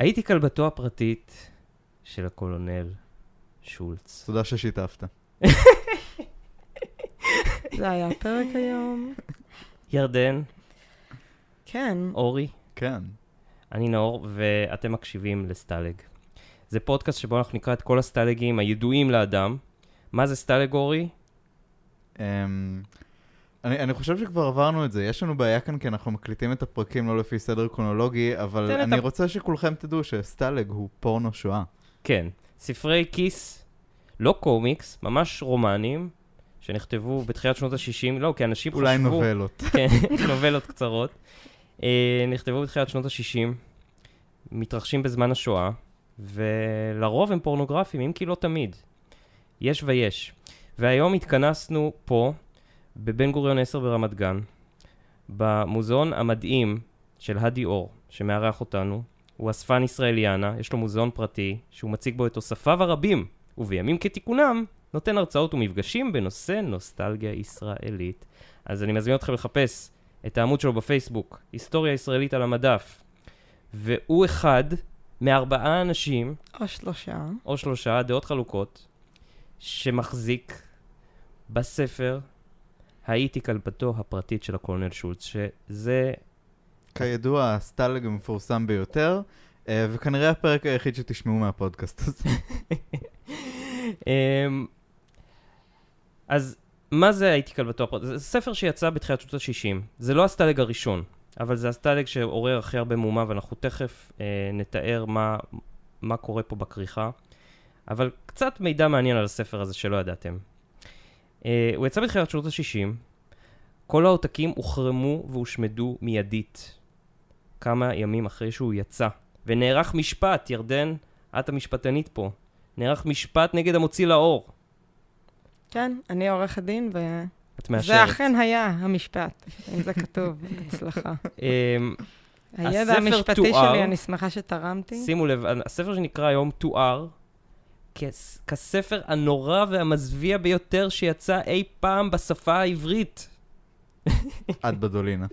הייתי כלבתו הפרטית של הקולונל שולץ. תודה ששיתפת. זה היה הפרק היום. ירדן, כן. אורי, כן. אני נאור, ואתם מקשיבים לסטלג. זה פודקאסט שבו אנחנו נקרא את כל הסטלגים הידועים לאדם. מה זה סטלג, אורי? אני, אני חושב שכבר עברנו את זה. יש לנו בעיה כאן כי אנחנו מקליטים את הפרקים לא לפי סדר קרונולוגי, אבל את אני ה- רוצה שכולכם תדעו שסטלג הוא פורנו שואה. כן. ספרי כיס, לא קומיקס, ממש רומנים, שנכתבו בתחילת שנות ה-60, לא, כי אנשים חשבו... אולי נובלות. כן, נובלות קצרות. אה, נכתבו בתחילת שנות ה-60, מתרחשים בזמן השואה, ולרוב הם פורנוגרפיים, אם כי לא תמיד. יש ויש. והיום התכנסנו פה, בבן גוריון 10 ברמת גן, במוזיאון המדהים של הדי אור, שמארח אותנו. הוא אספן ישראליאנה, יש לו מוזיאון פרטי, שהוא מציג בו את תוספיו הרבים, ובימים כתיקונם, נותן הרצאות ומפגשים בנושא נוסטלגיה ישראלית. אז אני מזמין אתכם לחפש את העמוד שלו בפייסבוק, היסטוריה ישראלית על המדף. והוא אחד מארבעה אנשים, או שלושה. או שלושה, דעות חלוקות, שמחזיק בספר הייתי כלבתו הפרטית של הקולונל שולץ, שזה... כידוע, הסטלג המפורסם ביותר, אה, וכנראה הפרק היחיד שתשמעו מהפודקאסט הזה. אמ, אז מה זה הייתי כלבתו הפרטית? זה ספר שיצא בתחילת שנות ה-60. זה לא הסטלג הראשון, אבל זה הסטלג שעורר הכי הרבה מהומה, ואנחנו תכף אה, נתאר מה, מה קורה פה בכריכה. אבל קצת מידע מעניין על הספר הזה שלא ידעתם. אה, הוא יצא בתחילת שנות ה-60, כל העותקים הוחרמו והושמדו מיידית, כמה ימים אחרי שהוא יצא. ונערך משפט, ירדן, את המשפטנית פה. נערך משפט נגד המוציא לאור. כן, אני עורכת דין, את מאשרת. וזה אכן היה המשפט, אם זה כתוב אצלך. אמ, הידע המשפטי שלי, אני שמחה שתרמתי. שימו לב, הספר שנקרא היום תואר כס- כספר הנורא והמזוויע ביותר שיצא אי פעם בשפה העברית. עד בדולינה.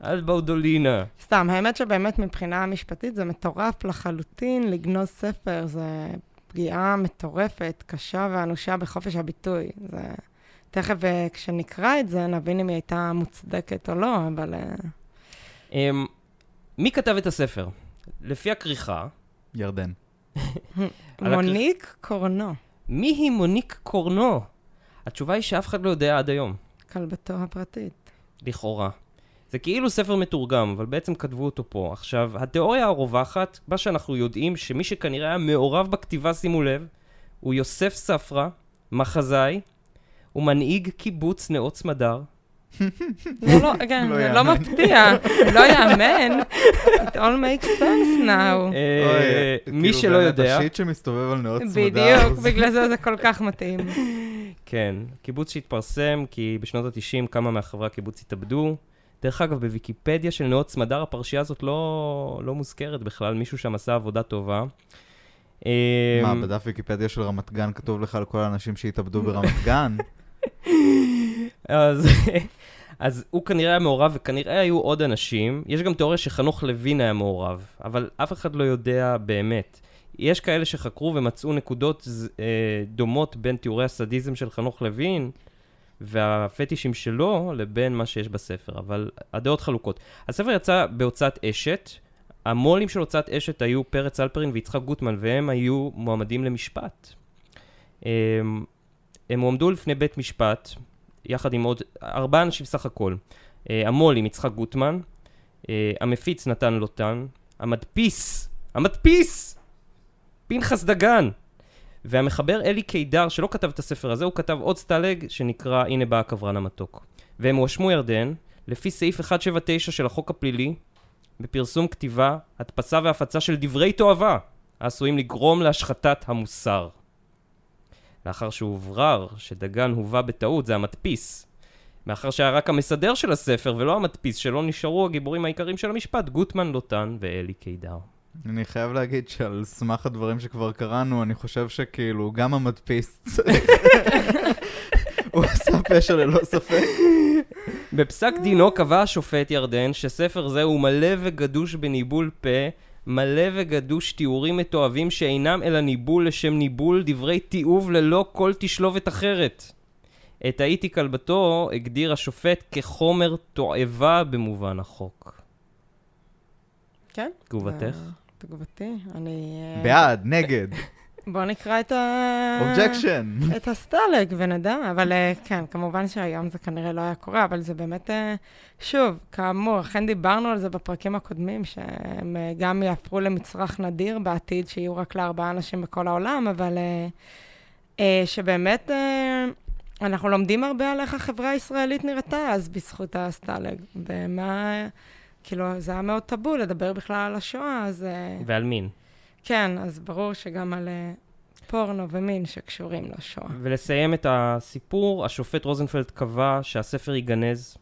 על באודולינה. סתם, האמת שבאמת מבחינה משפטית זה מטורף לחלוטין לגנוז ספר, זה פגיעה מטורפת, קשה ואנושה בחופש הביטוי. זה... תכף אה, כשנקרא את זה נבין אם היא הייתה מוצדקת או לא, אבל... אה, אמ, מי כתב את הספר? לפי הכריכה, ירדן. מוניק קורנו, מי היא מוניק קורנו? התשובה היא שאף אחד לא יודע עד היום, כלבתו הפרטית. לכאורה. זה כאילו ספר מתורגם, אבל בעצם כתבו אותו פה. עכשיו, התיאוריה הרווחת, מה שאנחנו יודעים, שמי שכנראה היה מעורב בכתיבה, שימו לב, הוא יוסף ספרא, מחזאי, ומנהיג קיבוץ נאות סמדר. לא, לא, כן, לא זה. לא מפתיע, לא יאמן. It all makes sense now. אה, מי כאילו שלא יודע, השיט שמסתובב על נאות צמדה. בדיוק, זה- בגלל זה זה כל כך מתאים. כן, קיבוץ שהתפרסם כי בשנות ה-90 כמה מהחברי הקיבוץ התאבדו. דרך אגב, בוויקיפדיה של נאות סמדר הפרשייה הזאת לא, לא מוזכרת בכלל, מישהו שם עשה עבודה טובה. מה, אמ, בדף ויקיפדיה של רמת גן כתוב לך על כל האנשים שהתאבדו ברמת גן? אז, אז הוא כנראה היה מעורב, וכנראה היו עוד אנשים. יש גם תיאוריה שחנוך לוין היה מעורב, אבל אף אחד לא יודע באמת. יש כאלה שחקרו ומצאו נקודות אה, דומות בין תיאורי הסדיזם של חנוך לוין והפטישים שלו לבין מה שיש בספר, אבל הדעות חלוקות. הספר יצא בהוצאת אשת, המו"לים של הוצאת אשת היו פרץ אלפרין ויצחק גוטמן, והם היו מועמדים למשפט. הם, הם הועמדו לפני בית משפט, יחד עם עוד ארבעה אנשים סך הכל. אה, המו"לים יצחק גוטמן, אה, המפיץ נתן לוטן, המדפיס, המדפיס! פנחס דגן! והמחבר אלי קידר, שלא כתב את הספר הזה, הוא כתב עוד סטלג שנקרא הנה בא הקברן המתוק. והם הואשמו ירדן, לפי סעיף 179 של החוק הפלילי, בפרסום כתיבה, הדפסה והפצה של דברי תועבה, העשויים לגרום להשחתת המוסר. לאחר שהוברר שדגן הובא בטעות, זה המדפיס. מאחר שהיה רק המסדר של הספר ולא המדפיס, שלא נשארו הגיבורים העיקריים של המשפט, גוטמן, לוטן ואלי קידר. אני חייב להגיד שעל סמך הדברים שכבר קראנו, אני חושב שכאילו, גם המדפיס צריך... הוא עשה פשע ללא ספק. בפסק דינו קבע השופט ירדן שספר זה הוא מלא וגדוש בניבול פה, מלא וגדוש תיאורים מתועבים שאינם אלא ניבול לשם ניבול דברי תיעוב ללא כל תשלובת אחרת. את הייתי כלבתו הגדיר השופט כחומר תועבה במובן החוק. כן? תגובתך? אה, תגובתי? אני... אה, בעד, נגד, בוא נקרא את ה... objection. את הסטלג ונדע, אבל אה, כן, כמובן שהיום זה כנראה לא היה קורה, אבל זה באמת, אה, שוב, כאמור, אכן דיברנו על זה בפרקים הקודמים, שהם אה, גם יהפכו למצרך נדיר בעתיד, שיהיו רק לארבעה אנשים בכל העולם, אבל שבאמת אנחנו לומדים הרבה על איך החברה הישראלית נראתה אז בזכות הסטלג, ומה, כאילו, זה היה מאוד טאבו לדבר בכלל על השואה, אז... ועל מין. כן, אז ברור שגם על אה, פורנו ומין שקשורים לשואה. ולסיים את הסיפור, השופט רוזנפלד קבע שהספר ייגנז.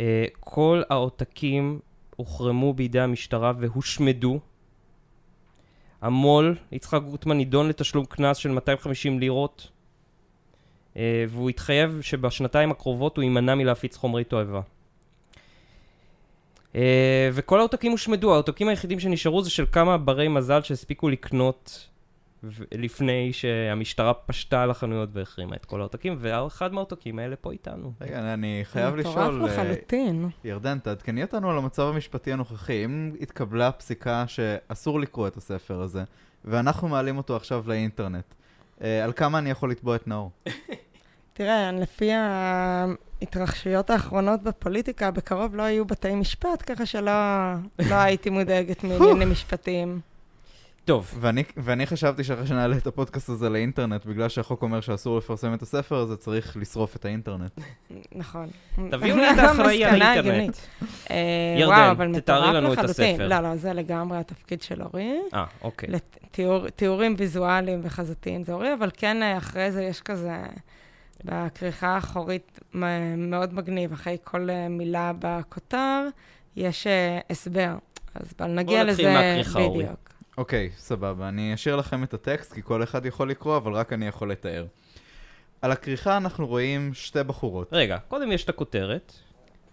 אה, כל העותקים הוחרמו בידי המשטרה והושמדו. המו"ל, יצחק גוטמן, נידון לתשלום קנס של 250 לירות, אה, והוא התחייב שבשנתיים הקרובות הוא יימנע מלהפיץ חומרי תועבה. אה, וכל העותקים הושמדו, העותקים היחידים שנשארו זה של כמה ברי מזל שהספיקו לקנות ו- לפני שהמשטרה פשטה על החנויות והחרימה את כל העותקים, ואחד מהעותקים האלה פה איתנו. רגע, אני חייב לשאול, מטורף אה, לחלוטין. ירדן, תעדכני אותנו על המצב המשפטי הנוכחי. אם התקבלה פסיקה שאסור לקרוא את הספר הזה, ואנחנו מעלים אותו עכשיו לאינטרנט, אה, על כמה אני יכול לתבוע את נאור? תראה, לפי ההתרחשויות האחרונות בפוליטיקה, בקרוב לא יהיו בתי משפט, ככה שלא לא הייתי מודאגת מעניינים משפטיים. טוב, ואני, ואני חשבתי שאחרי שנעלה את הפודקאסט הזה לאינטרנט, בגלל שהחוק אומר שאסור לפרסם את הספר הזה, צריך לשרוף את האינטרנט. נכון. תביאו לי את האחראי על האינטרנט. אה, ירדן, תתארי לנו את. הספר. לא, לא, זה לגמרי התפקיד של אורי. אה, אוקיי. לתיאור, תיאורים ויזואליים וחזותיים זה אורי, אבל כן אה, אחרי זה יש כזה, בכריכה האחורית מ- מאוד מגניב, אחרי כל אה, מילה בכותר, יש אה, הסבר. אז אבל נגיע נתחיל לזה. בדיוק. אוקיי, סבבה. אני אשאיר לכם את הטקסט, כי כל אחד יכול לקרוא, אבל רק אני יכול לתאר. על הכריכה אנחנו רואים שתי בחורות. רגע, קודם יש את הכותרת.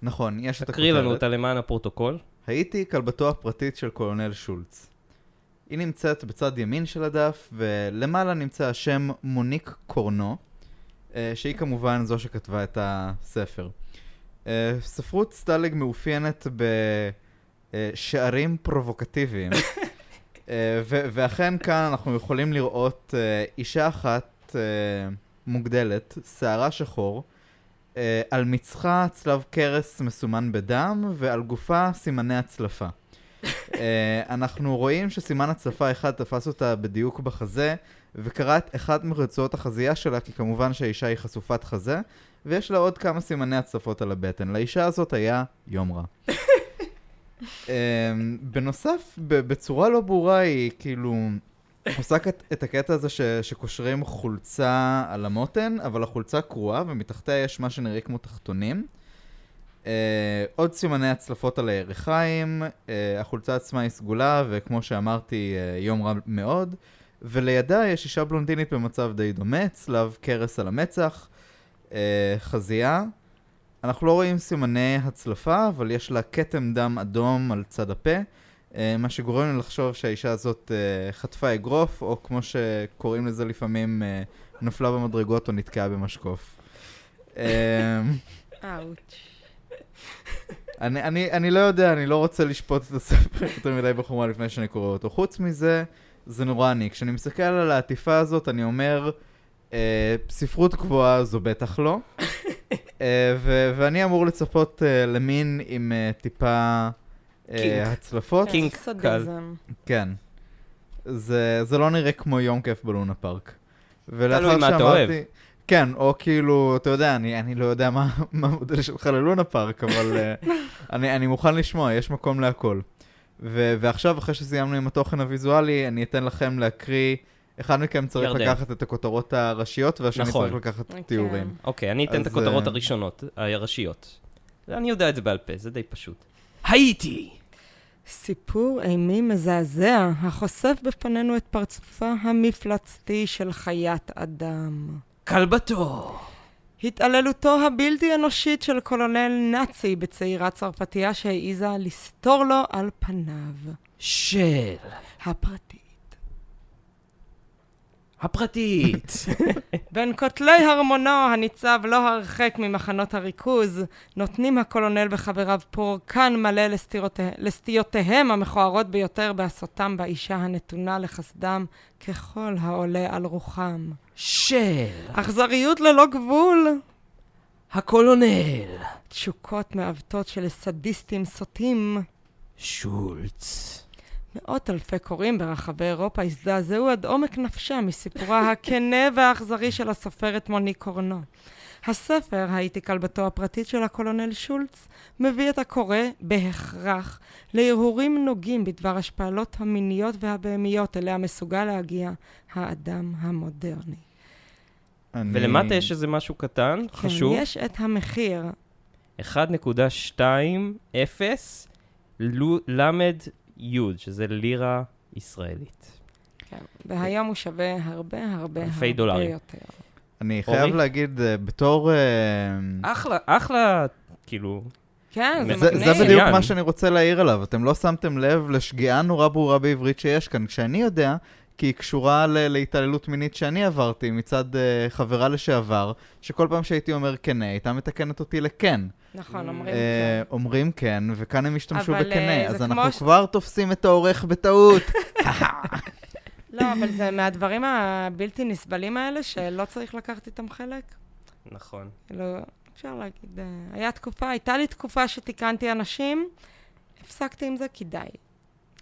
נכון, יש את הכותרת. תקריא לנו אותה למען הפרוטוקול. הייתי כלבתו הפרטית של קולונל שולץ. היא נמצאת בצד ימין של הדף, ולמעלה נמצא השם מוניק קורנו, שהיא כמובן זו שכתבה את הספר. אה, ספרות סטלג מאופיינת בשערים פרובוקטיביים, אה, ו- ואכן כאן אנחנו יכולים לראות אה, אישה אחת אה, מוגדלת, שערה שחור, אה, על מצחה צלב קרס מסומן בדם, ועל גופה סימני הצלפה. אה, אנחנו רואים שסימן הצלפה אחד תפס אותה בדיוק בחזה, וקרע את אחד מרצועות החזייה שלה, כי כמובן שהאישה היא חשופת חזה, ויש לה עוד כמה סימני הצלפות על הבטן. לאישה הזאת היה יום רע. אה, בנוסף, ב- בצורה לא ברורה היא כאילו... עושה את, את הקטע הזה ש, שקושרים חולצה על המותן, אבל החולצה קרועה ומתחתיה יש מה שנראה כמו תחתונים. Uh, עוד סימני הצלפות על הירכיים, uh, החולצה עצמה היא סגולה, וכמו שאמרתי, uh, יום רע מאוד. ולידה יש אישה בלונדינית במצב די דומה, צלב קרס על המצח, uh, חזייה. אנחנו לא רואים סימני הצלפה, אבל יש לה כתם דם אדום על צד הפה. אה, מה שגורם לי לחשוב שהאישה הזאת אה, חטפה אגרוף, או כמו שקוראים לזה לפעמים, אה, נפלה במדרגות או נתקעה במשקוף. אה, אאוץ'. אני, אני, אני לא יודע, אני לא רוצה לשפוט את הספר יותר מדי בחומרה לפני שאני קורא אותו. חוץ מזה, זה נורא אני. כשאני מסתכל על העטיפה הזאת, אני אומר, אה, ספרות גבוהה זו בטח לא. אה, ו- ואני אמור לצפות אה, למין עם אה, טיפה אה, קינק. הצלפות. קינק סדיזם. כן. זה, זה לא נראה כמו יום כיף בלונה פארק. תלוי מה אתה אוהב. כן, או כאילו, אתה יודע, אני, אני לא יודע מה, מה המודל שלך ללונה פארק, אבל אה, אני, אני מוכן לשמוע, יש מקום להכל. ו, ועכשיו, אחרי שסיימנו עם התוכן הוויזואלי, אני אתן לכם להקריא, אחד מכם צריך ירדן. לקחת את הכותרות הראשיות, והשני נכון. צריך לקחת כן. תיאורים. אוקיי, אני אתן את אז, הכותרות אה, הראשונות, הראשיות. אני יודע את זה בעל פה, זה די פשוט. הייתי! סיפור אימי מזעזע, החושף בפנינו את פרצופה המפלצתי של חיית אדם. כלבתו! התעללותו הבלתי אנושית של קולונל נאצי בצעירה צרפתייה שהעיזה לסתור לו על פניו. של הפרטית. הפרטית. בין כותלי ארמונו הניצב לא הרחק ממחנות הריכוז, נותנים הקולונל וחבריו פורקן מלא לסטירותה- לסטיותיהם המכוערות ביותר בעשותם באישה הנתונה לחסדם ככל העולה על רוחם. של אכזריות ללא גבול! הקולונל. תשוקות מעוותות של סדיסטים סוטים. שולץ. מאות אלפי קוראים ברחבי אירופה הזדעזעו עד עומק נפשם מסיפורה הכנה והאכזרי של הסופרת מוני קורנו. הספר, הייתי כלבתו הפרטית של הקולונל שולץ, מביא את הקורא, בהכרח, להרהורים נוגים בדבר השפלות המיניות והבהמיות אליה מסוגל להגיע האדם המודרני. אני- ולמטה יש איזה משהו קטן, חשוב. כן, יש את המחיר. 1.20 לו- למד יוד, שזה לירה ישראלית. כן, והיום הוא שווה הרבה הרבה הרבה דולרים. יותר. אני אורי? חייב להגיד, אה, בתור... אה, אחלה, אחלה, כאילו, כן, זה זה, מגניב. זה בדיוק. מה שאני רוצה להעיר עליו. אתם לא שמתם לב לשגיאה נורא ברורה בעברית שיש כאן. כשאני יודע, כי היא קשורה ל- להתעללות מינית שאני עברתי מצד uh, חברה לשעבר, שכל פעם שהייתי אומר כן, היא הייתה מתקנת אותי לכן. נכון, אומרים אה, כן. אומרים כן, וכאן הם השתמשו בכנה, אה, אז אנחנו ש- כבר תופסים את העורך בטעות. לא, אבל זה מהדברים הבלתי נסבלים האלה, שלא צריך לקחת איתם חלק. נכון. כאילו, אפשר להגיד, היה תקופה, הייתה לי תקופה שתיקנתי אנשים, הפסקתי עם זה כי די.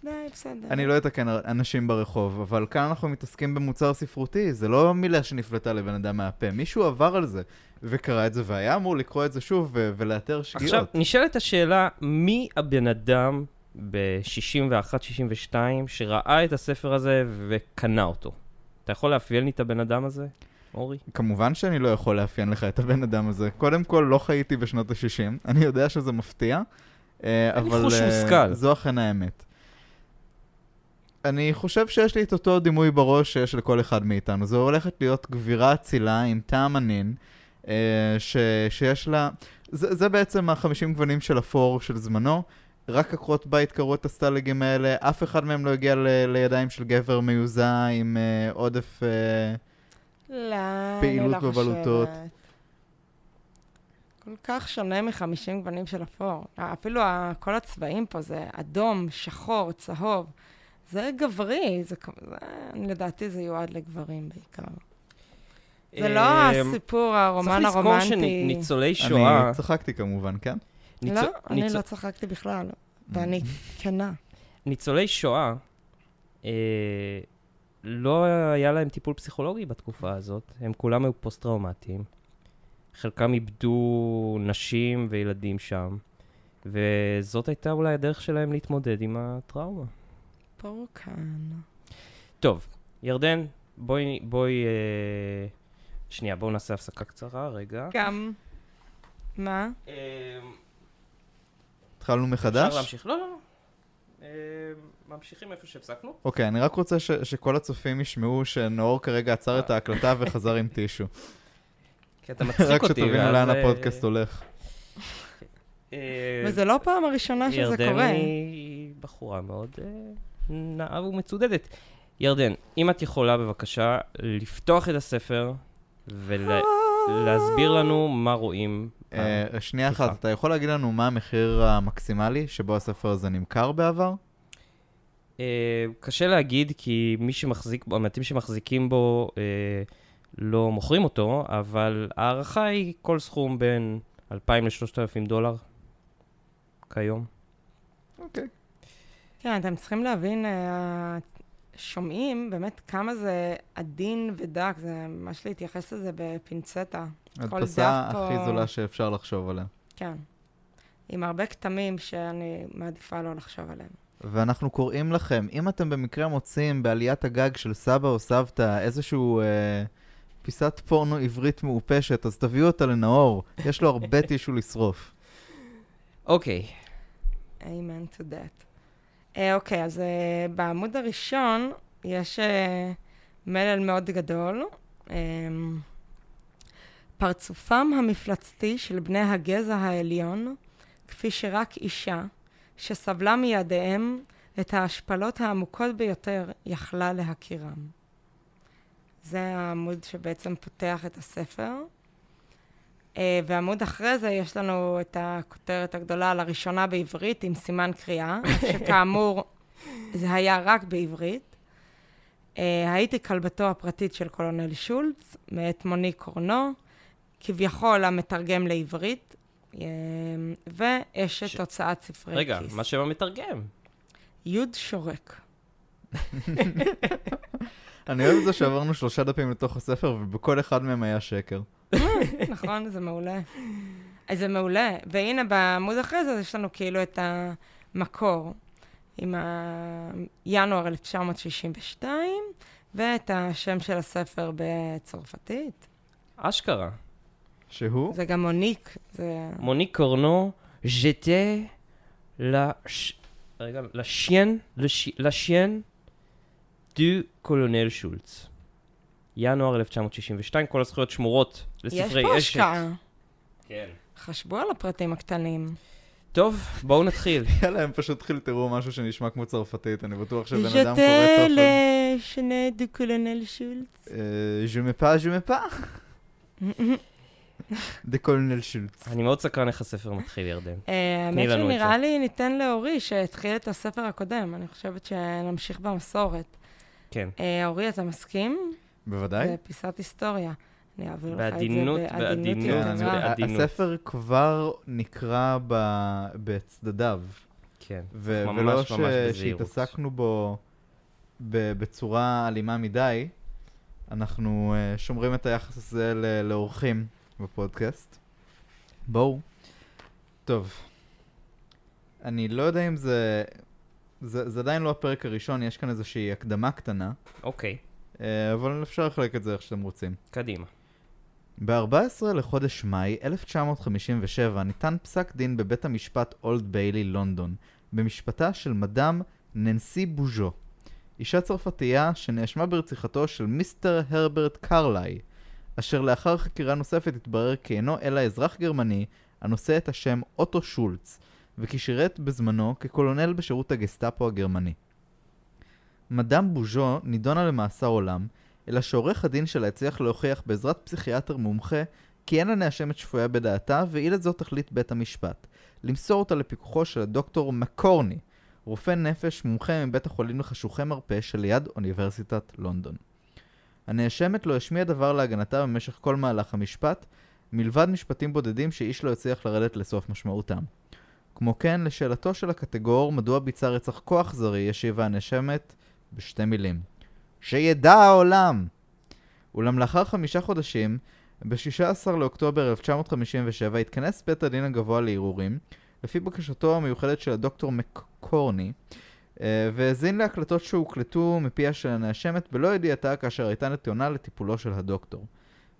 די, בסדר. אני לא אתקן אנשים ברחוב, אבל כאן אנחנו מתעסקים במוצר ספרותי, זה לא מילה שנפלטה לבן אדם מהפה. מישהו עבר על זה וקרא את זה, והיה אמור לקרוא את זה שוב ו- ולאתר שגיאות. עכשיו, נשאלת השאלה, מי הבן אדם ב-61-62 שראה את הספר הזה וקנה אותו? אתה יכול לאפיין לי את הבן אדם הזה, אורי? כמובן שאני לא יכול לאפיין לך את הבן אדם הזה. קודם כל, לא חייתי בשנות ה-60, אני יודע שזה מפתיע, אה, אבל אה. זו אכן האמת. אני חושב שיש לי את אותו דימוי בראש שיש לכל אחד מאיתנו. זו הולכת להיות גבירה אצילה עם טעם ענין, אה, ש, שיש לה... זה, זה בעצם החמישים גוונים של אפור של זמנו. רק עקרות בית קראו את הסטלגים האלה, אף אחד מהם לא הגיע ל, לידיים של גבר מיוזע עם אה, עודף... אה, לא, פעילות לא בבלוטות. חושבת. כל כך שונה מחמישים גוונים של אפור. אפילו כל הצבעים פה זה אדום, שחור, צהוב. זה גברי, זה, כ- זה, לדעתי זה יועד לגברים בעיקר. זה לא אמ, הסיפור, הרומן צריך לזכור הרומנטי. שניצולי שואה... אני צחקתי כמובן, כן? לא, אני לא צחקתי בכלל, ואני כנה. ניצולי שואה, אה, לא היה להם טיפול פסיכולוגי בתקופה הזאת, הם כולם היו פוסט-טראומטיים. חלקם איבדו נשים וילדים שם, וזאת הייתה אולי הדרך שלהם להתמודד עם הטראומה. פורקן. טוב, ירדן, בואי, בואי, אה, שנייה, בואו נעשה הפסקה קצרה, רגע. גם. מה? אה, התחלנו מחדש? אפשר להמשיך? לא, לא, לא. אה, ממשיכים איפה שהפסקנו. אוקיי, אני רק רוצה ש- שכל הצופים ישמעו שנאור כרגע עצר את ההקלטה וחזר עם טישו. כי אתה מצחיק רק אותי. שתבינו ואז, לאן אה, הפודקאסט הולך. אה, וזה לא פעם הראשונה שזה ירדן קורה. היא בחורה מאוד אה, נאה ומצודדת. ירדן, אם את יכולה בבקשה לפתוח את הספר ולהסביר לנו מה רואים. אה, שנייה. אחת, אתה יכול להגיד לנו מה המחיר המקסימלי שבו הספר הזה נמכר בעבר? אה, קשה להגיד, כי מי שמחזיק המעטים שמחזיקים בו אה, לא מוכרים אותו, אבל ההערכה היא כל סכום בין 2,000 ל-3,000 דולר כיום. אוקיי. כן, אתם צריכים להבין, אה, שומעים באמת כמה זה עדין ודק, זה ממש להתייחס לזה בפינצטה. כל הדפסה דף פה- הכי זולה שאפשר לחשוב עליה. כן. עם הרבה כתמים שאני מעדיפה לא לחשוב עליהם. ואנחנו קוראים לכם, אם אתם במקרה מוצאים בעליית הגג של סבא או סבתא איזשהו אה, פיסת פורנו עברית מעופשת, אז תביאו אותה לנאור, יש לו הרבה טישו לשרוף. אוקיי, amen to that. אה, אוקיי, אז אה, בעמוד הראשון יש אה, מלל מאוד גדול. אה, פרצופם המפלצתי של בני הגזע העליון, כפי שרק אישה, שסבלה מידיהם את ההשפלות העמוקות ביותר יכלה להכירם. זה העמוד שבעצם פותח את הספר. אה, ועמוד אחרי זה יש לנו את הכותרת הגדולה לראשונה בעברית עם סימן קריאה, שכאמור זה היה רק בעברית. אה, הייתי כלבתו הפרטית של קולונל שולץ, מאת מוני קורנו, כביכול המתרגם לעברית, אה, ואשת ש... הוצאת ספרי רגע, כיס. מה שם המתרגם? יוד שורק. אני אוהב את זה שעברנו שלושה דפים לתוך הספר, ובכל אחד מהם היה שקר. נכון, זה מעולה. אז זה מעולה. והנה בעמוד אחרי זה יש לנו כאילו את המקור, עם ה... ינואר 1962, ואת השם של הספר בצרפתית. אשכרה. שהוא? זה גם מוניק, זה... מוניק קורנו, לש... רגע, לשיין, לש... לשיין דו קולונל שולץ. ינואר 1962, כל הזכויות שמורות לספרי אשת. יש פה השקעה. כן. חשבו על הפרטים הקטנים. טוב, בואו נתחיל. יאללה, הם פשוט תראו משהו שנשמע כמו צרפתית, אני בטוח שבן אדם קורא צרפתית. לשנה דו קולונל שולץ. ז'ו מפה, ז'ו מפה. דה קולונל שולץ. אני מאוד סקרן איך הספר מתחיל, ירדן. אה, תני האמת לנו את שנראה. לי ניתן לאורי שהתחיל את הספר הקודם. אני חושבת שנמשיך במסורת. כן. אה, אורי, אתה מסכים? בוודאי. זה פיסת היסטוריה. אני אעביר לך את זה בעדינות, בעדינות, כן. בעדינות. הספר כבר נקרא בצדדיו, כן. ו- ממש, ולא ממש בזהירות. שהתעסקנו בו בצורה אלימה מדי, אנחנו אה, שומרים את היחס הזה לאורחים בפודקאסט. בואו. טוב. אני לא יודע אם זה... זה, זה עדיין לא הפרק הראשון, יש כאן איזושהי הקדמה קטנה, אוקיי, אבל אפשר לחלק את זה איך שאתם רוצים. קדימה. ב-14 לחודש מאי 1957 ניתן פסק דין בבית המשפט אולד ביילי, לונדון, במשפטה של מדאם ננסי בוז'ו, אישה צרפתייה שנאשמה ברציחתו של מיסטר הרברט קרליי, אשר לאחר חקירה נוספת התברר כי אינו אלא אזרח גרמני הנושא את השם אוטו שולץ, וכי שירת בזמנו כקולונל בשירות הגסטאפו הגרמני. מדאם בוז'ו נידונה למאסר עולם, אלא שעורך הדין שלה הצליח להוכיח בעזרת פסיכיאטר מומחה כי אין הנאשמת שפויה בדעתה, והיא לזאת תחליט בית המשפט. למסור אותה לפיקוחו של הדוקטור מקורני, רופא נפש מומחה מבית החולים לחשוכי מרפא שליד אוניברסיטת לונדון. הנאשמת לא השמיעה דבר להגנתה במשך כל מהלך המשפט, מלבד משפטים בודדים שאיש לא הצליח לרדת לסוף משמעותם. כמו כן, לשאלתו של הקטגור מדוע ביצע רצח כה אכזרי, השיבה הנאשמת בשתי מילים. שידע העולם! אולם לאחר חמישה חודשים, ב-16 לאוקטובר 1957 התכנס בית הדין הגבוה לערעורים, לפי בקשתו המיוחדת של הדוקטור מקורני, אה, והאזין להקלטות שהוקלטו מפיה של הנאשמת בלא ידיעתה כאשר הייתה נתונה לטיפולו של הדוקטור.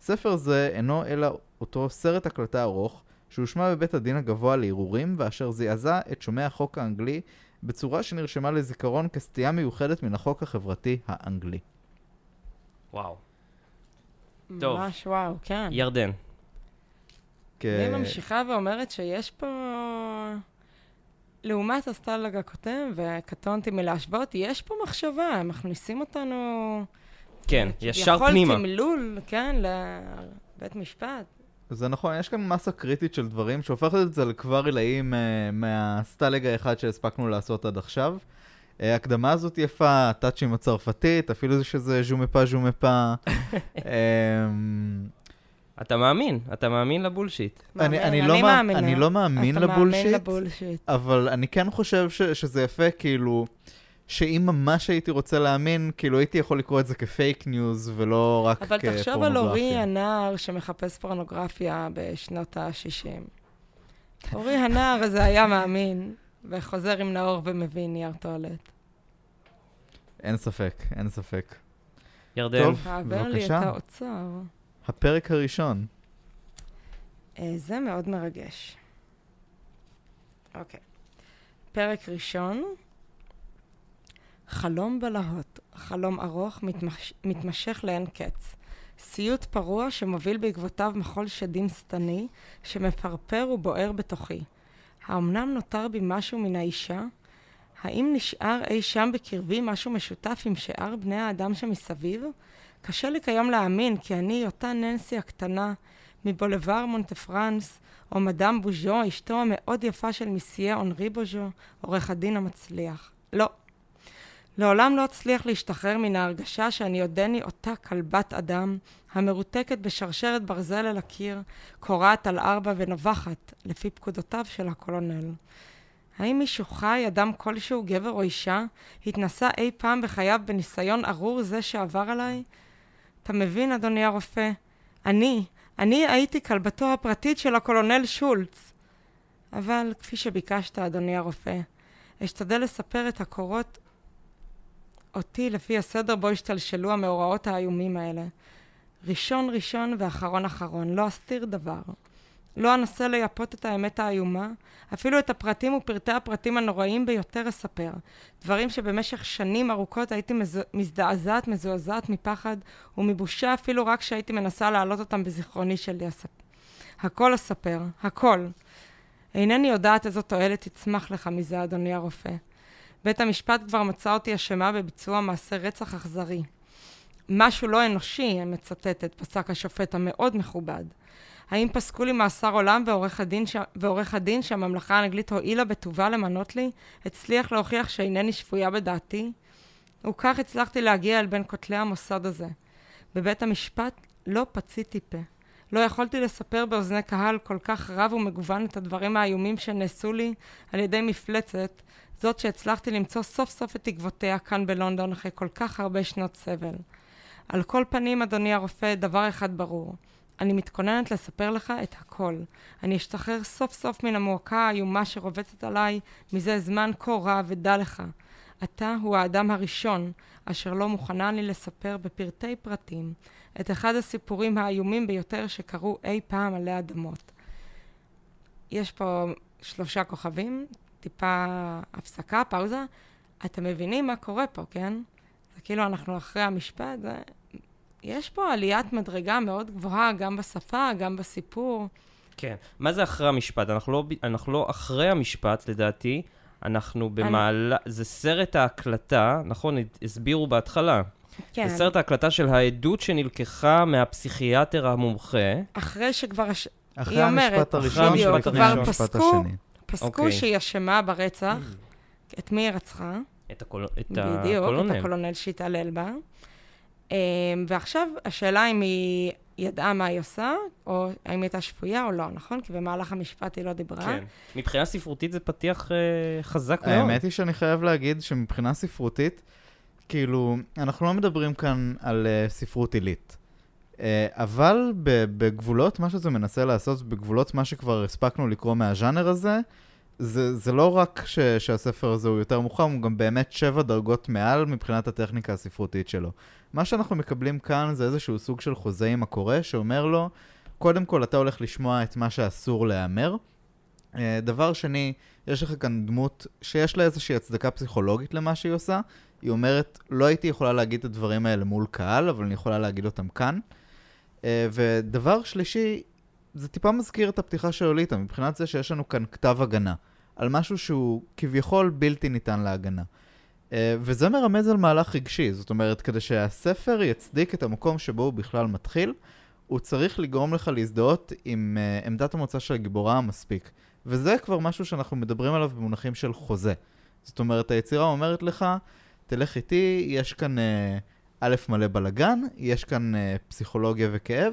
ספר זה אינו אלא אותו סרט הקלטה ארוך, שהושמע בבית הדין הגבוה לערעורים, ואשר זעזע את שומעי החוק האנגלי בצורה שנרשמה לזיכרון כסטייה מיוחדת מן החוק החברתי האנגלי. וואו. טוב. ממש וואו, כן. ירדן. כ- אני ממשיכה ואומרת שיש פה... לעומת הסטלג הקודם, וקטונתי מלהשוות, יש פה מחשבה, הם מכניסים אותנו... כן, ישר פנימה. תמלול, כן, לבית משפט. זה נכון, יש כאן מסה קריטית של דברים שהופכת את זה לכבר עילאי מ- מהסטלג האחד שהספקנו לעשות עד עכשיו. אה, ההקדמה הזאת יפה, ה touch עם הצרפתית, אפילו שזה je m'appelle je m'appelle. אמ, אתה מאמין, אתה מאמין ל bullshit. אני- מאמין, אני לא מאמ- מאמינה. אני לא מאמין ל bullshit, ל bullshit. אבל אני כן חושב ש- שזה יפה, כאילו, שאם ממש הייתי רוצה להאמין, כאילו הייתי יכול לקרוא את זה כ fake news ולא רק אבל כפורנוגרפיה. תחשוב על אורי הנער שמחפש פורנוגרפיה בשנות ה-60. אורי הנער הזה היה מאמין, וחוזר עם נאור ומביא נייר טואלט. אין ספק, אין ספק. ירדן, טוב. העבר לי את בבקשה. האוצר. הפרק הראשון. אה, זה מאוד מרגש. אוקיי. פרק ראשון, חלום בלהות, חלום ארוך מתמש... מתמשך לאין קץ. סיוט פרוע שמוביל בעקבותיו מחול שדים שטני שמפרפר ובוער בתוכי. האמנם נותר בי משהו מן האישה? האם נשאר אי שם בקרבי משהו משותף עם שאר בני האדם שמסביב? קשה לי כיום להאמין כי אני אותה ננסי הקטנה מבולבר מונטה פרנס, או מדאם בוז'ו, אשתו המאוד יפה של מיסייה אונרי בוז'ו, עורך הדין המצליח. לא. לעולם לא אצליח להשתחרר מן ההרגשה שאני עודני אותה כלבת אדם, המרותקת בשרשרת ברזל אל הקיר, קורעת על ארבע ונובחת, לפי פקודותיו של הקולונל. האם מישהו חי, אדם כלשהו, גבר או אישה, התנסה אי פעם בחייו בניסיון ארור זה שעבר עליי? אתה מבין, אדוני הרופא? אני, אני הייתי כלבתו הפרטית של הקולונל שולץ. אבל כפי שביקשת, אדוני הרופא, אשתדל לספר את הקורות אותי לפי הסדר בו השתלשלו המאורעות האיומים האלה. ראשון ראשון ואחרון אחרון, לא אסתיר דבר. לא אנסה לייפות את האמת האיומה, אפילו את הפרטים ופרטי הפרטים הנוראים ביותר אספר. דברים שבמשך שנים ארוכות הייתי מז... מזדעזעת, מזועזעת מפחד ומבושה אפילו רק כשהייתי מנסה להעלות אותם בזיכרוני שלי. אספ... הכל אספר, הכל. אינני יודעת איזו תועלת תצמח לך מזה, אדוני הרופא. בית המשפט כבר מצא אותי אשמה בביצוע מעשה רצח אכזרי. משהו לא אנושי, מצטטת, פסק השופט המאוד מכובד. האם פסקו לי מאסר עולם ועורך הדין, ש... ועורך הדין שהממלכה האנגלית הואילה בטובה למנות לי, הצליח להוכיח שאינני שפויה בדעתי? וכך הצלחתי להגיע אל בין כותלי המוסד הזה. בבית המשפט לא פציתי פה. לא יכולתי לספר באוזני קהל כל כך רב ומגוון את הדברים האיומים שנעשו לי על ידי מפלצת, זאת שהצלחתי למצוא סוף סוף את תקוותיה כאן בלונדון אחרי כל כך הרבה שנות סבל. על כל פנים, אדוני הרופא, דבר אחד ברור. אני מתכוננת לספר לך את הכל. אני אשתחרר סוף סוף מן המועקה האיומה שרובצת עליי מזה זמן כה רע ודע לך. אתה הוא האדם הראשון אשר לא מוכנה לי לספר בפרטי פרטים את אחד הסיפורים האיומים ביותר שקרו אי פעם עלי אדמות. יש פה שלושה כוכבים, טיפה הפסקה, פאוזה. אתם מבינים מה קורה פה, כן? זה כאילו אנחנו אחרי המשפט, זה יש פה עליית מדרגה מאוד גבוהה, גם בשפה, גם בסיפור. כן. מה זה אחרי המשפט? אנחנו לא, אנחנו לא אחרי המשפט, לדעתי. אנחנו במעלה... אני... זה סרט ההקלטה, נכון? הסבירו בהתחלה. כן. זה סרט ההקלטה של העדות שנלקחה מהפסיכיאטר המומחה. אחרי שכבר... הש... אחרי המשפט הראשון, אחרי המשפט הראשון. כבר פסקו, פסקו okay. אוקיי. שהיא אשמה ברצח. את מי היא רצחה? את, הקול... את בדיוק, הקולונל. בדיוק, את הקולונל שהתעלל בה. אמ, ועכשיו, השאלה אם היא ידעה מה היא עושה, או האם היא הייתה שפויה או לא, נכון? כי במהלך המשפט היא לא דיברה. כן. מבחינה ספרותית זה פתיח אה, חזק מאוד. האמת היא שאני חייב להגיד שמבחינה ספרותית, כאילו, אנחנו לא מדברים כאן על uh, ספרות עילית. Uh, אבל בגבולות, מה שזה מנסה לעשות, בגבולות מה שכבר הספקנו לקרוא מהז'אנר הזה, זה, זה לא רק ש, שהספר הזה הוא יותר מוכן, הוא גם באמת שבע דרגות מעל מבחינת הטכניקה הספרותית שלו. מה שאנחנו מקבלים כאן זה איזשהו סוג של חוזה עם הקורא, שאומר לו, קודם כל אתה הולך לשמוע את מה שאסור להיאמר. אה, דבר שני, יש לך כאן דמות שיש לה איזושהי הצדקה פסיכולוגית למה שהיא עושה. היא אומרת, לא הייתי יכולה להגיד את הדברים האלה מול קהל, אבל אני יכולה להגיד אותם כאן. אה, ודבר שלישי, זה טיפה מזכיר את הפתיחה של אוליטה, מבחינת זה שיש לנו כאן כתב הגנה, על משהו שהוא כביכול בלתי ניתן להגנה. Uh, וזה מרמז על מהלך רגשי, זאת אומרת, כדי שהספר יצדיק את המקום שבו הוא בכלל מתחיל, הוא צריך לגרום לך להזדהות עם uh, עמדת המוצא של הגיבורה המספיק. וזה כבר משהו שאנחנו מדברים עליו במונחים של חוזה. זאת אומרת, היצירה אומרת לך, תלך איתי, יש כאן uh, א' מלא בלאגן, יש כאן uh, פסיכולוגיה וכאב,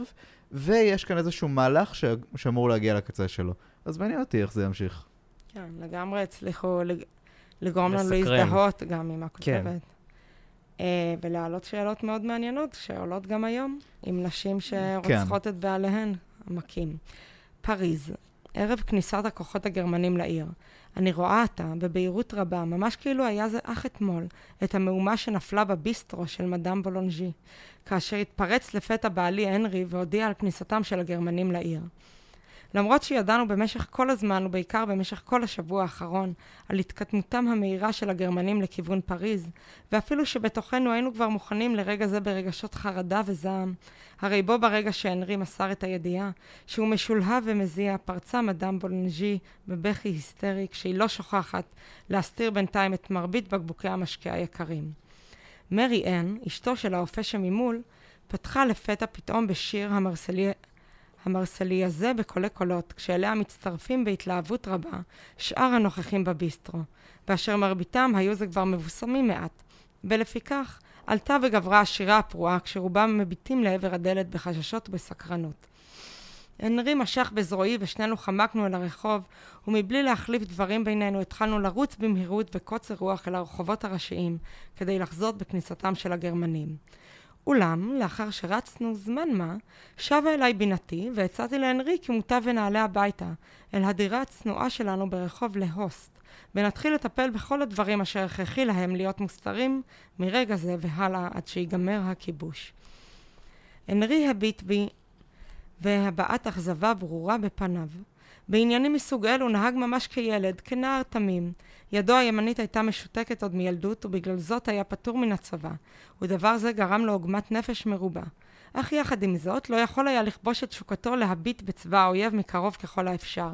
ויש כאן איזשהו מהלך ש... שאמור להגיע לקצה שלו. אז מעניין אותי איך זה ימשיך. כן, לגמרי הצליחו לג... לגרום לנו להזדהות גם עם הכותבת. כן. Uh, ולהעלות שאלות מאוד מעניינות, שעולות גם היום, עם נשים שרוצחות כן. את בעליהן המכים. פריז, ערב כניסת הכוחות הגרמנים לעיר. אני רואה אותה, בבהירות רבה, ממש כאילו היה זה אך אתמול, את המהומה שנפלה בביסטרו של מדאם בולונג'י, כאשר התפרץ לפתע בעלי הנרי והודיע על כניסתם של הגרמנים לעיר. למרות שידענו במשך כל הזמן, ובעיקר במשך כל השבוע האחרון, על התקדמותם המהירה של הגרמנים לכיוון פריז, ואפילו שבתוכנו היינו כבר מוכנים לרגע זה ברגשות חרדה וזעם, הרי בו ברגע שהנרי מסר את הידיעה, שהוא משולהב ומזיע, פרצה מדאם בולנג'י בבכי היסטרי, כשהיא לא שוכחת להסתיר בינתיים את מרבית בקבוקי המשקה היקרים. מרי אן, אשתו של האופה שממול, פתחה לפתע פתאום בשיר המרסלי... המרסלי הזה בקולי קולות, כשאליה מצטרפים בהתלהבות רבה שאר הנוכחים בביסטרו, באשר מרביתם היו זה כבר מבוסמים מעט, ולפיכך עלתה וגברה השירה הפרועה, כשרובם מביטים לעבר הדלת בחששות ובסקרנות. הנרי משך בזרועי ושנינו חמקנו אל הרחוב, ומבלי להחליף דברים בינינו התחלנו לרוץ במהירות וקוצר רוח אל הרחובות הראשיים, כדי לחזות בכניסתם של הגרמנים. אולם, לאחר שרצנו זמן מה, שבה אליי בינתי, והצעתי להנרי כי מוטב ונעלה הביתה, אל הדירה הצנועה שלנו ברחוב להוסט, ונתחיל לטפל בכל הדברים אשר הכרחי להם להיות מוסתרים מרגע זה והלאה עד שיגמר הכיבוש. הנרי הביט בי, והבעת אכזבה ברורה בפניו. בעניינים מסוג אלו נהג ממש כילד, כנער תמים. ידו הימנית הייתה משותקת עוד מילדות, ובגלל זאת היה פטור מן הצבא, ודבר זה גרם לו עוגמת נפש מרובה. אך יחד עם זאת, לא יכול היה לכבוש את שוקתו להביט בצבא האויב מקרוב ככל האפשר.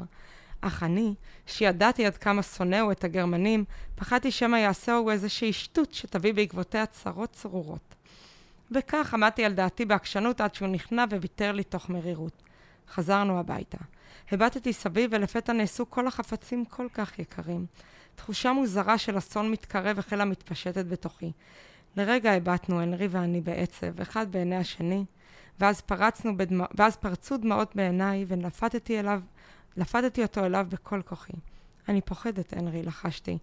אך אני, שידעתי עד כמה שונאו את הגרמנים, פחדתי שמא יעשהו איזושהי שטות שתביא בעקבותיה צרות צרורות. וכך עמדתי על דעתי בעקשנות עד שהוא נכנע וויתר לי תוך מרירות. חזרנו הביתה. הבטתי סביב ולפתע נעשו כל החפצים כל כך יקרים. תחושה מוזרה של אסון מתקרב החלה מתפשטת בתוכי. לרגע הבטנו, הנרי ואני בעצב, אחד בעיני השני, ואז, פרצנו בדמע... ואז פרצו דמעות בעיניי ולפתתי אליו, לפתתי אותו אליו בכל כוחי. אני פוחדת, הנרי, לחשתי.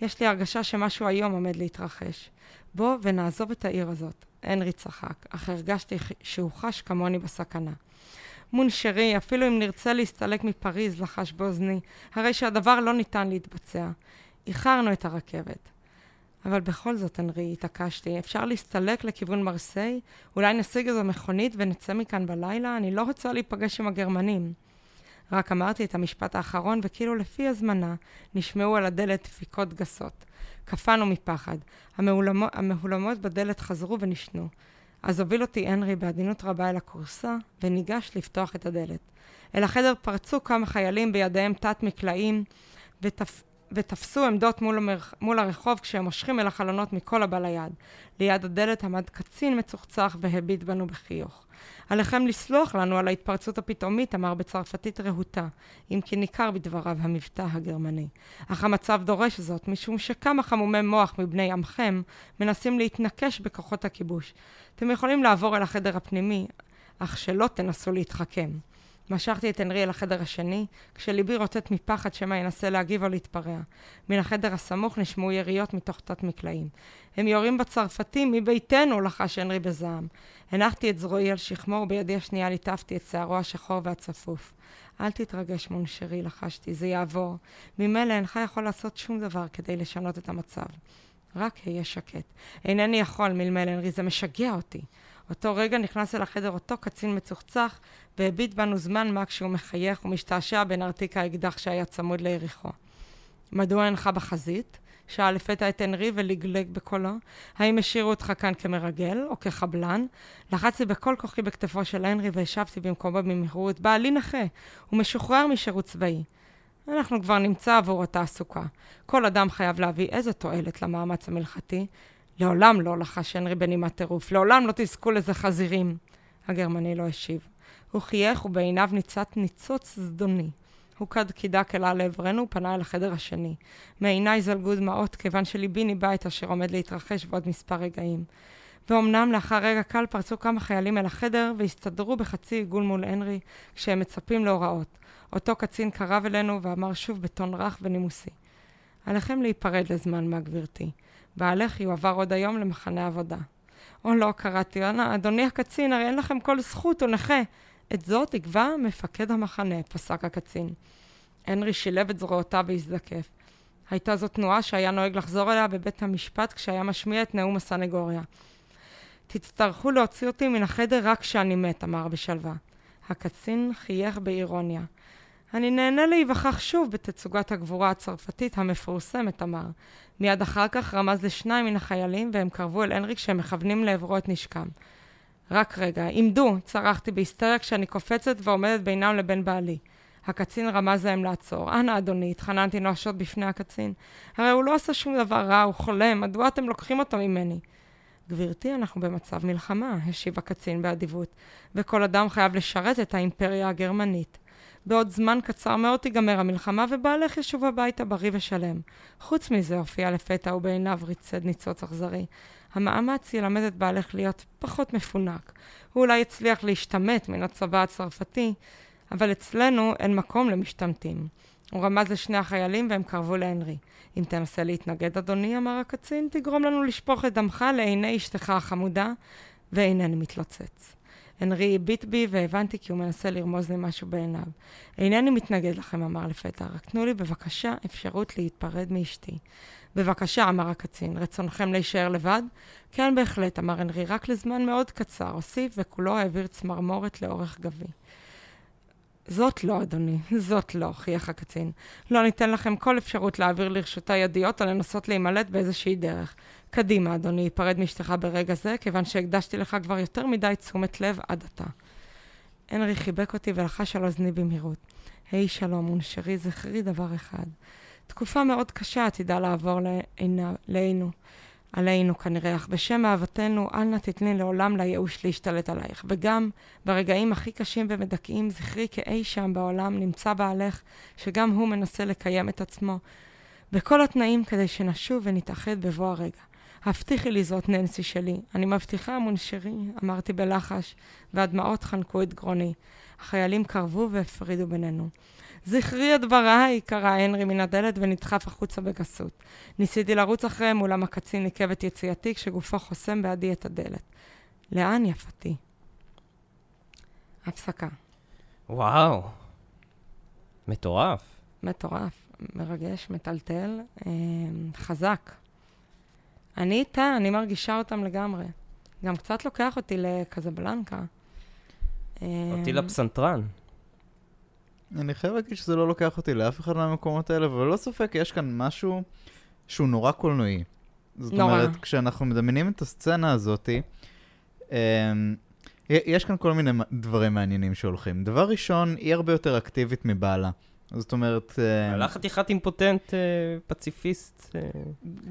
יש לי הרגשה שמשהו היום עומד להתרחש. בוא ונעזוב את העיר הזאת. הנרי צחק, אך הרגשתי שהוא חש כמוני בסכנה. מונשרי, אפילו אם נרצה להסתלק מפריז, לחש באוזני, הרי שהדבר לא ניתן להתבצע. איחרנו את הרכבת. אבל בכל זאת, אנרי, התעקשתי, אפשר להסתלק לכיוון מרסיי? אולי נשיג איזו מכונית ונצא מכאן בלילה? אני לא רוצה להיפגש עם הגרמנים. רק אמרתי את המשפט האחרון, וכאילו לפי הזמנה, נשמעו על הדלת דפיקות גסות. קפאנו מפחד. המהולמות, בדלת חזרו ונשנו. אז הוביל אותי הנרי בעדינות רבה אל הכורסה, וניגש לפתוח את הדלת. אל החדר פרצו כמה חיילים בידיהם תת-מקלעים, ותפ... ותפסו עמדות מול, המר... מול הרחוב כשהם מושכים אל החלונות מכל הבא ליד. ליד הדלת עמד קצין מצוחצח והביט בנו בחיוך. עליכם לסלוח לנו על ההתפרצות הפתאומית, אמר בצרפתית רהוטה, אם כי ניכר בדבריו המבטא הגרמני. אך המצב דורש זאת, משום שכמה חמומי מוח מבני עמכם מנסים להתנקש בכוחות הכיבוש. אתם יכולים לעבור אל החדר הפנימי, אך שלא תנסו להתחכם. משכתי את הנרי אל החדר השני, כשליבי רוטט מפחד שמא ינסה להגיב או להתפרע. מן החדר הסמוך נשמעו יריות מתוך תת מקלעים. הם יורים בצרפתים מביתנו, לחש הנרי בזעם. הנחתי את זרועי על שכמו, ובידי השנייה ליטפתי את שערו השחור והצפוף. אל תתרגש, מונשרי, לחשתי, זה יעבור. ממילא אינך יכול לעשות שום דבר כדי לשנות את המצב. רק היה שקט. אינני יכול, מלמל הנרי, זה משגע אותי. אותו רגע נכנס אל החדר אותו קצין מצוחצח, והביט בנו זמן מה כשהוא מחייך ומשתעשע בנרתיק האקדח שהיה צמוד ליריחו. מדוע אינך בחזית? שאל לפתע את הנרי ולגלג בקולו. האם השאירו אותך כאן כמרגל או כחבלן? לחצתי בכל כוחי בכתפו של הנרי והשבתי במקומו במהירות. בעלי נכה, הוא משוחרר משירות צבאי. אנחנו כבר נמצא עבור התעסוקה. כל אדם חייב להביא איזו תועלת למאמץ המלכתי. לעולם לא, לחש הנרי בנימת טירוף. לעולם לא תזכו לזה חזירים. הגרמני לא השיב. הוא חייך ובעיניו ניצת ניצוץ זדוני. הוא כד קידה קלה לעברנו ופנה אל החדר השני. מעיניי זלגו דמעות כיוון שליבי ניבא את אשר עומד להתרחש בעוד מספר רגעים. ואומנם לאחר רגע קל פרצו כמה חיילים אל החדר והסתדרו בחצי עיגול מול הנרי כשהם מצפים להוראות. אותו קצין קרב אלינו ואמר שוב בטון רך ונימוסי: עליכם להיפרד לזמן מה גברתי. בעלך יועבר עוד היום למחנה עבודה. או לא, קראתי, אדוני הקצין, הרי אין לכם כל זכות, הוא נכה. את זאת יקבע מפקד המחנה, פסק הקצין. הנרי שילב את זרועותיו והזדקף. הייתה זו תנועה שהיה נוהג לחזור אליה בבית המשפט כשהיה משמיע את נאום הסנגוריה. תצטרכו להוציא אותי מן החדר רק כשאני מת, אמר בשלווה. הקצין חייך באירוניה. אני נהנה להיווכח שוב בתצוגת הגבורה הצרפתית המפורסמת, אמר. מיד אחר כך רמז לשניים מן החיילים, והם קרבו אל הנריק שהם מכוונים לעברו את נשקם. רק רגע, עמדו, צרחתי בהיסטריה כשאני קופצת ועומדת בינם לבין בעלי. הקצין רמז להם לעצור. אנא, אדוני, התחננתי נואשות בפני הקצין. הרי הוא לא עשה שום דבר רע, הוא חולם, מדוע אתם לוקחים אותו ממני? גברתי, אנחנו במצב מלחמה, השיב הקצין באדיבות, וכל אדם חייב לשרת את האימפריה הגרמנית. בעוד זמן קצר מאוד תיגמר המלחמה ובעלך ישוב הביתה בריא ושלם. חוץ מזה, הופיע לפתע ובעיניו ריצד ניצוץ אכזרי. המאמץ ילמד את בעלך להיות פחות מפונק. הוא אולי יצליח להשתמט מן הצבא הצרפתי, אבל אצלנו אין מקום למשתמטים. הוא רמז לשני החיילים והם קרבו להנרי. אם תנסה להתנגד, אדוני, אמר הקצין, תגרום לנו לשפוך את דמך לעיני אשתך החמודה, ואינני מתלוצץ. הנרי הביט בי והבנתי כי הוא מנסה לרמוז לי משהו בעיניו. אינני מתנגד לכם, אמר לפתע, רק תנו לי בבקשה אפשרות להתפרד מאשתי. בבקשה, אמר הקצין, רצונכם להישאר לבד? כן, בהחלט, אמר הנרי, רק לזמן מאוד קצר, הוסיף, וכולו העביר צמרמורת לאורך גבי. זאת לא, אדוני, זאת לא, חייך הקצין. לא ניתן לכם כל אפשרות להעביר לרשותה ידיעות או לנסות להימלט באיזושהי דרך. קדימה, אדוני, היפרד מאשתך ברגע זה, כיוון שהקדשתי לך כבר יותר מדי תשומת לב עד עתה. הנרי חיבק אותי ולחש על אוזני במהירות. היי שלום, ונשרי, זכרי דבר אחד. תקופה מאוד קשה עתידה לעבור לעינו. עלינו כנראה, אך בשם אהבתנו, אל נא תתני לעולם לייאוש להשתלט עלייך. וגם, ברגעים הכי קשים ומדכאים, זכרי כי אי שם בעולם נמצא בעלך, שגם הוא מנסה לקיים את עצמו, בכל התנאים כדי שנשוב ונתאחד בבוא הרגע. הבטיחי לי זאת, ננסי שלי. אני מבטיחה, מונשרי, אמרתי בלחש, והדמעות חנקו את גרוני. החיילים קרבו והפרידו בינינו. זכרי את דבריי, קרא הנרי מן הדלת ונדחף החוצה בגסות. ניסיתי לרוץ אחריהם, אולם הקצין עיכב את יציאתי כשגופו חוסם בעדי את הדלת. לאן יפתי? הפסקה. וואו, מטורף. מטורף, מרגש, מטלטל, אה, חזק. אני איתה, אני מרגישה אותם לגמרי. גם קצת לוקח אותי לקזבלנקה. אותי אה, לפסנתרן. אני חייב להגיד שזה לא לוקח אותי לאף אחד מהמקומות האלה, אבל ללא ספק יש כאן משהו שהוא נורא קולנועי. זאת נורא. אומרת, כשאנחנו מדמיינים את הסצנה הזאת, אמ, יש כאן כל מיני דברים מעניינים שהולכים. דבר ראשון, היא הרבה יותר אקטיבית מבעלה. זאת אומרת, אמ, עלה חתיכת אימפוטנט אה, פציפיסט. אה,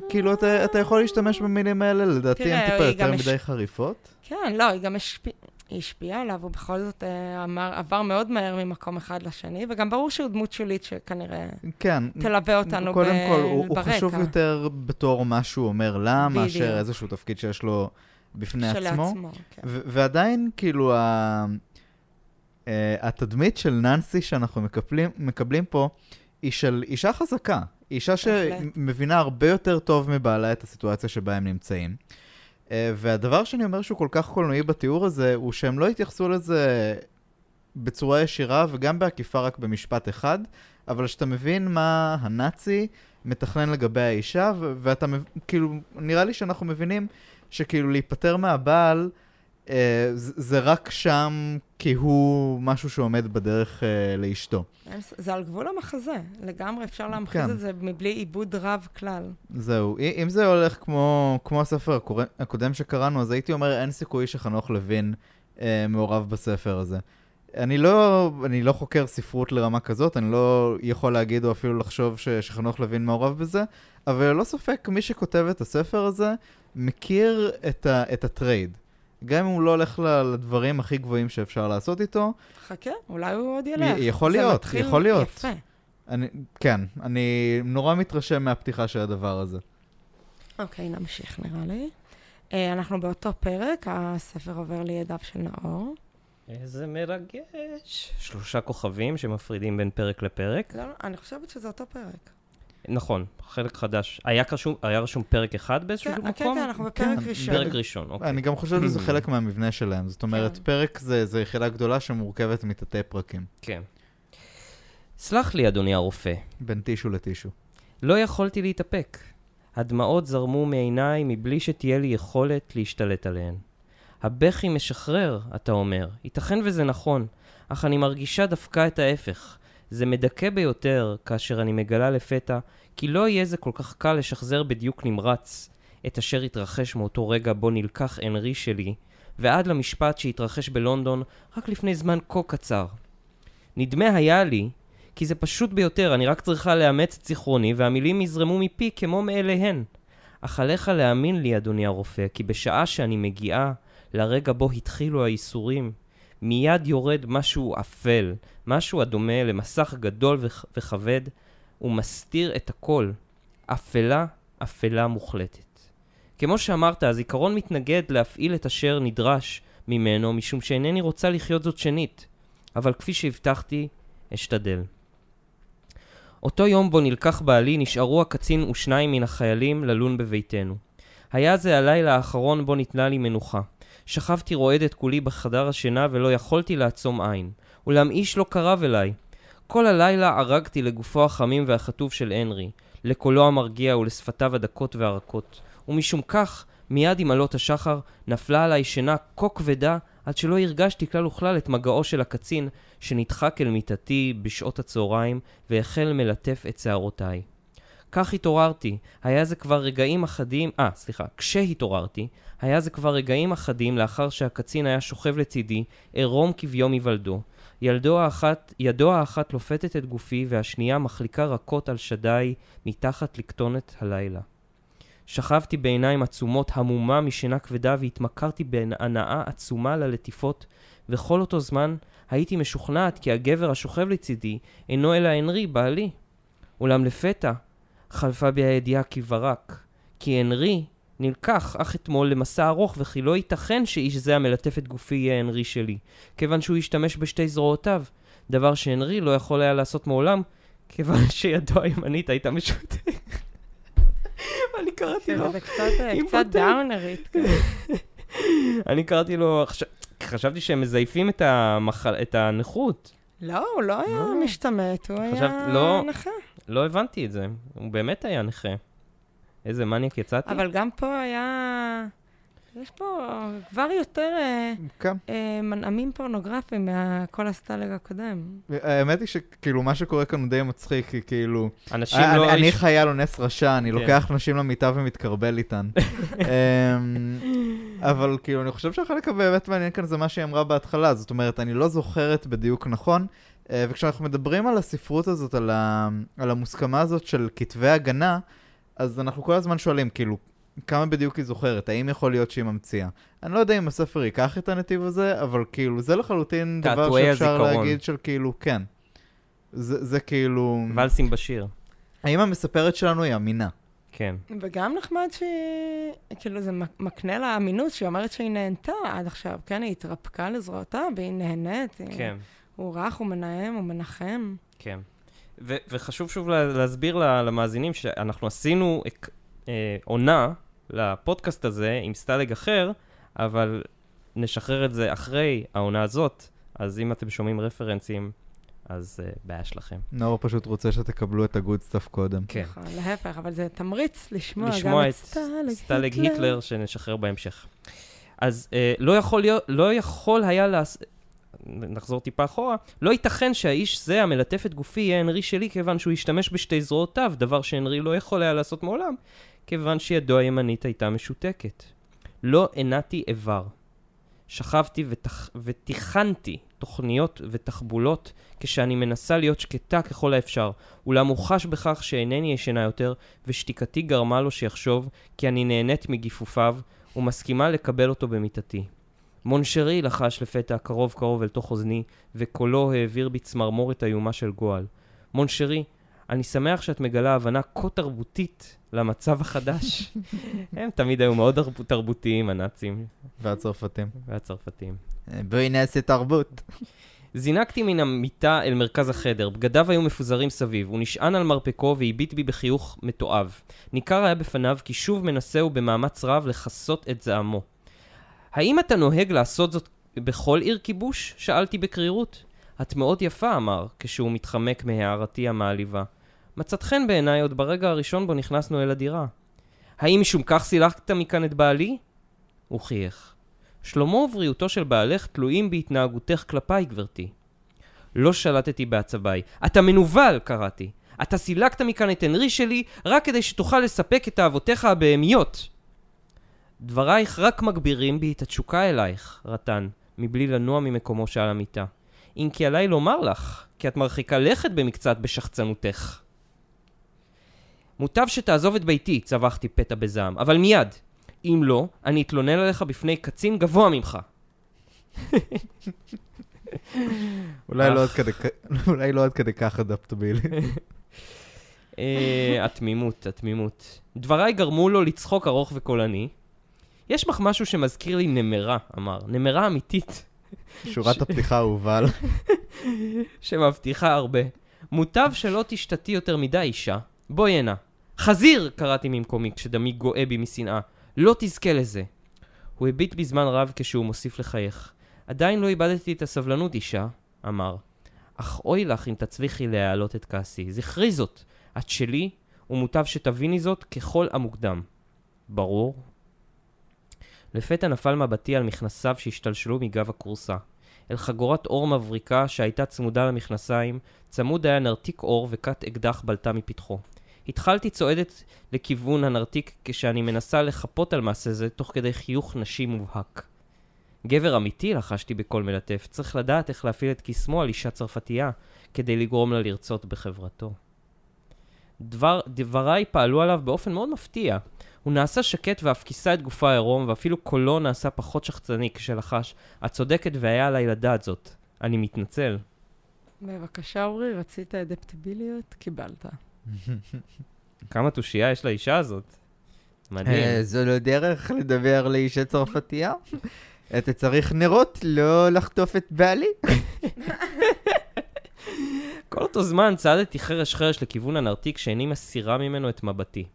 כאילו, אתה, יכול להשתמש במילים האלה, לדעתי הן טיפה יותר מדי חריפות. כן, לא, היא גם השפיעה. היא השפיעה עליו, הוא בכל זאת אה, אמר, עבר מאוד מהר ממקום אחד לשני, וגם ברור שהוא דמות שולית שכנראה כן. תלווה אותנו קודם ב- כל, הוא, הוא ברקע. חשוב יותר בתור מה שהוא אומר לה, בדיוק. מאשר איזשהו תפקיד שיש לו בפני עצמו. שלעצמו, כן. ו- ועדיין, כאילו, ה- אה, התדמית של ננסי שאנחנו מקבלים, מקבלים פה, היא של אישה חזקה. אישה. שמבינה הרבה יותר טוב מבעלה את הסיטואציה שבה הם נמצאים. אה, והדבר שאני אומר שהוא כל כך קולנועי בתיאור הזה, הוא שהם לא התייחסו לזה בצורה ישירה וגם בעקיפה רק במשפט אחד, אבל שאתה מבין מה הנאצי מתכנן לגבי האישה, ואתה, כאילו, נראה לי שאנחנו מבינים שכאילו להיפטר מהבעל, זה, זה רק שם כי הוא משהו שעומד בדרך אה, לאשתו. זה על גבול המחזה, לגמרי אפשר להמחיז כן. את זה מבלי עיבוד רב כלל. זהו, אם זה הולך כמו, כמו הספר הקודם שקראנו, אז הייתי אומר, אין סיכוי שחנוך לוין אה, מעורב בספר הזה. אני לא, אני לא חוקר ספרות לרמה כזאת, אני לא יכול להגיד או אפילו לחשוב ש, שחנוך לוין מעורב בזה, אבל ללא ספק, מי שכותב את הספר הזה, מכיר את, ה, את הטרייד. גם אם הוא לא הולך לדברים הכי גבוהים שאפשר לעשות איתו, חכה, אולי הוא עוד ילך. י- יכול זה להיות, מתחיל יכול להיות. יפה. אני, כן, אני נורא מתרשם מהפתיחה של הדבר הזה. אוקיי, נמשיך נראה לי. אה, אנחנו באותו פרק, הספר עובר לידיו של נאור. איזה מרגש. שלושה כוכבים שמפרידים בין פרק לפרק. לא, לא, אני חושבת שזה אותו פרק. נכון, חלק חדש. היה רשום, היה רשום פרק אחד באיזשהו כן, מקום? כן, כן, אנחנו בפרק כן, ראשון. פרק ראשון, אוקיי. אני גם חושב שזה חלק מהמבנה שלהם. זאת אומרת, כן. פרק זה, זה יחידה גדולה שמורכבת מתתי פרקים, כן. סלח לי, אדוני הרופא. בין טישו לטישו. לא יכולתי להתאפק. הדמעות זרמו מעיניי מבלי שתהיה לי יכולת להשתלט עליהן. הבכי משחרר, אתה אומר. ייתכן וזה נכון, אך אני מרגישה דווקא את ההפך. זה מדכא ביותר כאשר אני מגלה לפתע כי לא יהיה זה כל כך קל לשחזר בדיוק נמרץ את אשר התרחש מאותו רגע בו נלקח אנרי שלי, ועד למשפט שהתרחש בלונדון רק לפני זמן כה קצר. נדמה היה לי, כי זה פשוט ביותר, אני רק צריכה לאמץ את זיכרוני והמילים יזרמו מפי כמו מאליהן. אך עליך להאמין לי, אדוני הרופא, כי בשעה שאני מגיעה לרגע בו התחילו הייסורים, מיד יורד משהו אפל, משהו הדומה למסך גדול וכ- וכבד, ומסתיר את הכל. אפלה, אפלה מוחלטת. כמו שאמרת, הזיכרון מתנגד להפעיל את אשר נדרש ממנו, משום שאינני רוצה לחיות זאת שנית. אבל כפי שהבטחתי, אשתדל. אותו יום בו נלקח בעלי, נשארו הקצין ושניים מן החיילים ללון בביתנו. היה זה הלילה האחרון בו ניתנה לי מנוחה. שכבתי רועדת כולי בחדר השינה ולא יכולתי לעצום עין. אולם איש לא קרב אליי. כל הלילה ערגתי לגופו החמים והחטוף של הנרי, לקולו המרגיע ולשפתיו הדקות והרכות. ומשום כך, מיד עם עלות השחר, נפלה עליי שינה כה כבדה, עד שלא הרגשתי כלל וכלל את מגעו של הקצין, שנדחק אל מיטתי בשעות הצהריים, והחל מלטף את שערותיי. כך התעוררתי, היה זה כבר רגעים אחדים, אה, סליחה, כשהתעוררתי, היה זה כבר רגעים אחדים לאחר שהקצין היה שוכב לצידי, עירום כביום היוולדו. ילדו האחת, ידו האחת לופתת את גופי, והשנייה מחליקה רכות על שדיי מתחת לכתונת הלילה. שכבתי בעיניים עצומות, המומה משינה כבדה, והתמכרתי בהנאה עצומה ללטיפות, וכל אותו זמן הייתי משוכנעת כי הגבר השוכב לצידי אינו אלא הנרי, בעלי. אולם לפתע חלפה בי הידיעה כי ברק, כי הנרי נלקח אך אתמול למסע ארוך, וכי לא ייתכן שאיש זה המלטף את גופי יהיה הנרי שלי, כיוון שהוא השתמש בשתי זרועותיו, דבר שהנרי לא יכול היה לעשות מעולם, כיוון שידו הימנית הייתה משותקת. אני קראתי לו, זה קצת אה. דאונרית. כזה. אני קראתי לו, חש- חשבתי שהם מזייפים את הנכות. לא, הוא לא היה לא. משתמט, הוא היה לא. נכה. לא הבנתי את זה, הוא באמת היה נכה. איזה מניאק יצאתי? אבל גם פה היה... יש פה כבר יותר אה, כן. אה, מנעמים פורנוגרפיים מכל הסטלג הקודם. האמת היא שכאילו מה שקורה כאן הוא די מצחיק, כי כאילו... אנשים אני- לא... אני איש- חייל אונס רשע, אני כן. לוקח נשים למיטה ומתקרבל איתן. אמ, אבל כאילו, אני חושב שהחלק הבאמת מעניין כאן זה מה שהיא אמרה בהתחלה. זאת אומרת, אני לא זוכרת בדיוק נכון, אה, וכשאנחנו מדברים על הספרות הזאת, על ה- על המוסכמה הזאת של כתבי הגנה, אז אנחנו כל הזמן שואלים, כאילו, כמה בדיוק היא זוכרת? האם יכול להיות שהיא ממציאה? אני לא יודע אם הספר ייקח את הנתיב הזה, אבל כאילו, זה לחלוטין דבר שאפשר הזיכרון. להגיד של כאילו, כן. זה, זה כאילו... ולסים בשיר. האם המספרת שלנו היא אמינה? כן. וגם נחמד שהיא, כאילו זה מק- מקנה לה אמינות, שהיא אומרת שהיא נהנתה עד עכשיו, כן? היא התרפקה לזרועותיו והיא נהנית. היא- כן, הוא רך, הוא מנהם, הוא מנחם. כן. ו- וחשוב שוב לה- להסביר ל- למאזינים שאנחנו עשינו אה, עונה לפודקאסט הזה עם סטלג אחר, אבל נשחרר את זה אחרי העונה הזאת, אז אם אתם שומעים רפרנסים, אז אה, בעיה שלכם. נאור פשוט רוצה שתקבלו את ה good stuff קודם. כן. נכון, להפך, אבל זה תמריץ לשמוע גם לשמוע את את סטלג סטלג היטלר שנשחרר בהמשך. אז אה, לא יכול להיות, לא יכול היה לעס... נחזור טיפה אחורה, לא ייתכן שהאיש זה המלטף את גופי יהיה הנרי שלי כיוון שהוא השתמש בשתי זרועותיו, דבר שהנרי לא יכול היה לעשות מעולם, כיוון שידו הימנית הייתה משותקת. לא הנעתי איבר. שכבתי ותח... ותיכנתי תוכניות ותחבולות כשאני מנסה להיות שקטה ככל האפשר, אולם הוא חש בכך שאינני ישנה יותר, ושתיקתי גרמה לו שיחשוב כי אני נהנית מגיפופיו, ומסכימה לקבל אותו במיטתי. מונשרי לחש לפתע קרוב קרוב אל תוך אוזני, וקולו העביר בי צמרמורת איומה של גועל. מונשרי, אני שמח שאת מגלה הבנה כה תרבותית למצב החדש. הם תמיד היו מאוד תרב- תרבותיים, הנאצים והצרפתים. והצרפתים. אה, בואי נעשה תרבות. זינקתי מן המיטה אל מרכז החדר, בגדיו היו מפוזרים סביב, הוא נשען על מרפקו והביט בי בחיוך מתועב. ניכר היה בפניו כי שוב מנסהו במאמץ רב לכסות את זעמו. האם אתה נוהג לעשות זאת בכל עיר כיבוש? שאלתי בקרירות. את מאוד יפה, אמר, כשהוא מתחמק מהערתי המעליבה. מצאת חן בעיניי עוד ברגע הראשון בו נכנסנו אל הדירה. האם משום כך סילקת מכאן את בעלי? הוא חייך. שלמה ובריאותו של בעלך תלויים בהתנהגותך כלפיי, גברתי. לא שלטתי בעצביי. אתה מנוול, קראתי. אתה סילקת מכאן את הנרי שלי רק כדי שתוכל לספק את אהבותיך הבהמיות. דברייך רק מגבירים בי את התשוקה אלייך, רטן, מבלי לנוע ממקומו שעל המיטה. אם כי עליי לומר לך, כי את מרחיקה לכת במקצת בשחצנותך. מוטב שתעזוב את ביתי, צווחתי פתע בזעם, אבל מיד. אם לא, אני אתלונן עליך בפני קצין גבוה ממך. אולי לא. עד כדי לא עד כדי כך אדפטבילי. אה, התמימות, התמימות. דבריי גרמו לו לצחוק ארוך וקולני. יש בך משהו שמזכיר לי נמרה, אמר. נמרה אמיתית, שורת הפתיחה האהובה. שמבטיחה הרבה. מוטב שלא תשתתי יותר מדי, אישה. בואי הנה. חזיר! קראתי ממקומי כשדמי גואה בי משנאה. לא תזכה לזה. הוא הביט בזמן רב כשהוא מוסיף לחייך. עדיין לא איבדתי את הסבלנות, אישה, אמר. אך אוי לך אם תצליחי להעלות את כעסי. זכרי זאת, את שלי, ומוטב שתביני זאת ככל המוקדם. ברור. לפתע נפל מבטי על מכנסיו שהשתלשלו מגב הכורסה. אל חגורת אור מבריקה שהייתה צמודה למכנסיים, צמוד היה נרתיק אור וכת אקדח בלטה מפתחו. התחלתי צועדת לכיוון הנרתיק כשאני מנסה לחפות על מעשה זה תוך כדי חיוך נשי מובהק. גבר אמיתי, לחשתי בקול מלטף, צריך לדעת איך להפעיל את קסמו על אישה צרפתייה כדי לגרום לה לרצות בחברתו. דבר, דבריי פעלו עליו באופן מאוד מפתיע. הוא נעשה שקט ואף כיסה את גופו העירום, ואפילו קולו נעשה פחות שחצני כשלחש, את צודקת והיה עליי לדעת זאת. אני מתנצל. בבקשה, אורי, רצית אדפטיביליות? קיבלת. כמה תושייה יש לאישה הזאת. מדהים. אה, זו לא דרך לדבר לאישה צרפתייה? אתה צריך נרות, לא לחטוף את בעלי? כל אותו זמן צעדתי חרש חרש לכיוון הנרתיק שאיני מסירה ממנו את מבטי.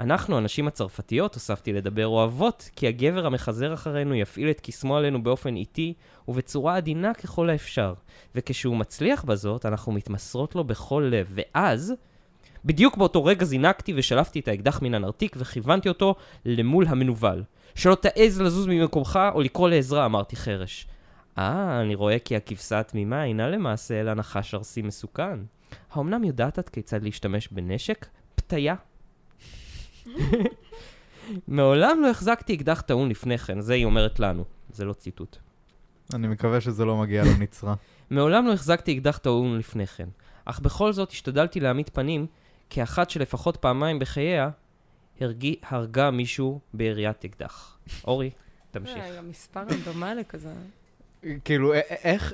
אנחנו, הנשים הצרפתיות, הוספתי לדבר, אוהבות כי הגבר המחזר אחרינו יפעיל את קסמו עלינו באופן איטי ובצורה עדינה ככל האפשר, וכשהוא מצליח בזאת, אנחנו מתמסרות לו בכל לב, ואז... בדיוק באותו רגע זינקתי ושלפתי את האקדח מן הנרתיק וכיוונתי אותו למול המנוול. שלא תעז לזוז ממקומך או לקרוא לעזרה, אמרתי חרש. אה, אני רואה כי הכבשה התמימה אינה למעשה אלא נחש ארסי מסוכן. האמנם יודעת את כיצד להשתמש בנשק? פתיה. מעולם לא החזקתי אקדח טעון לפני כן, זה היא אומרת לנו. זה לא ציטוט. אני מקווה שזה לא מגיע לנצרה. מעולם לא החזקתי אקדח טעון לפני כן, אך בכל זאת השתדלתי להעמיד פנים כאחת שלפחות פעמיים בחייה הרגי, הרגה מישהו ביריית אקדח. אורי, תמשיך. אה, גם מספר רנדומלי כזה. כאילו, איך...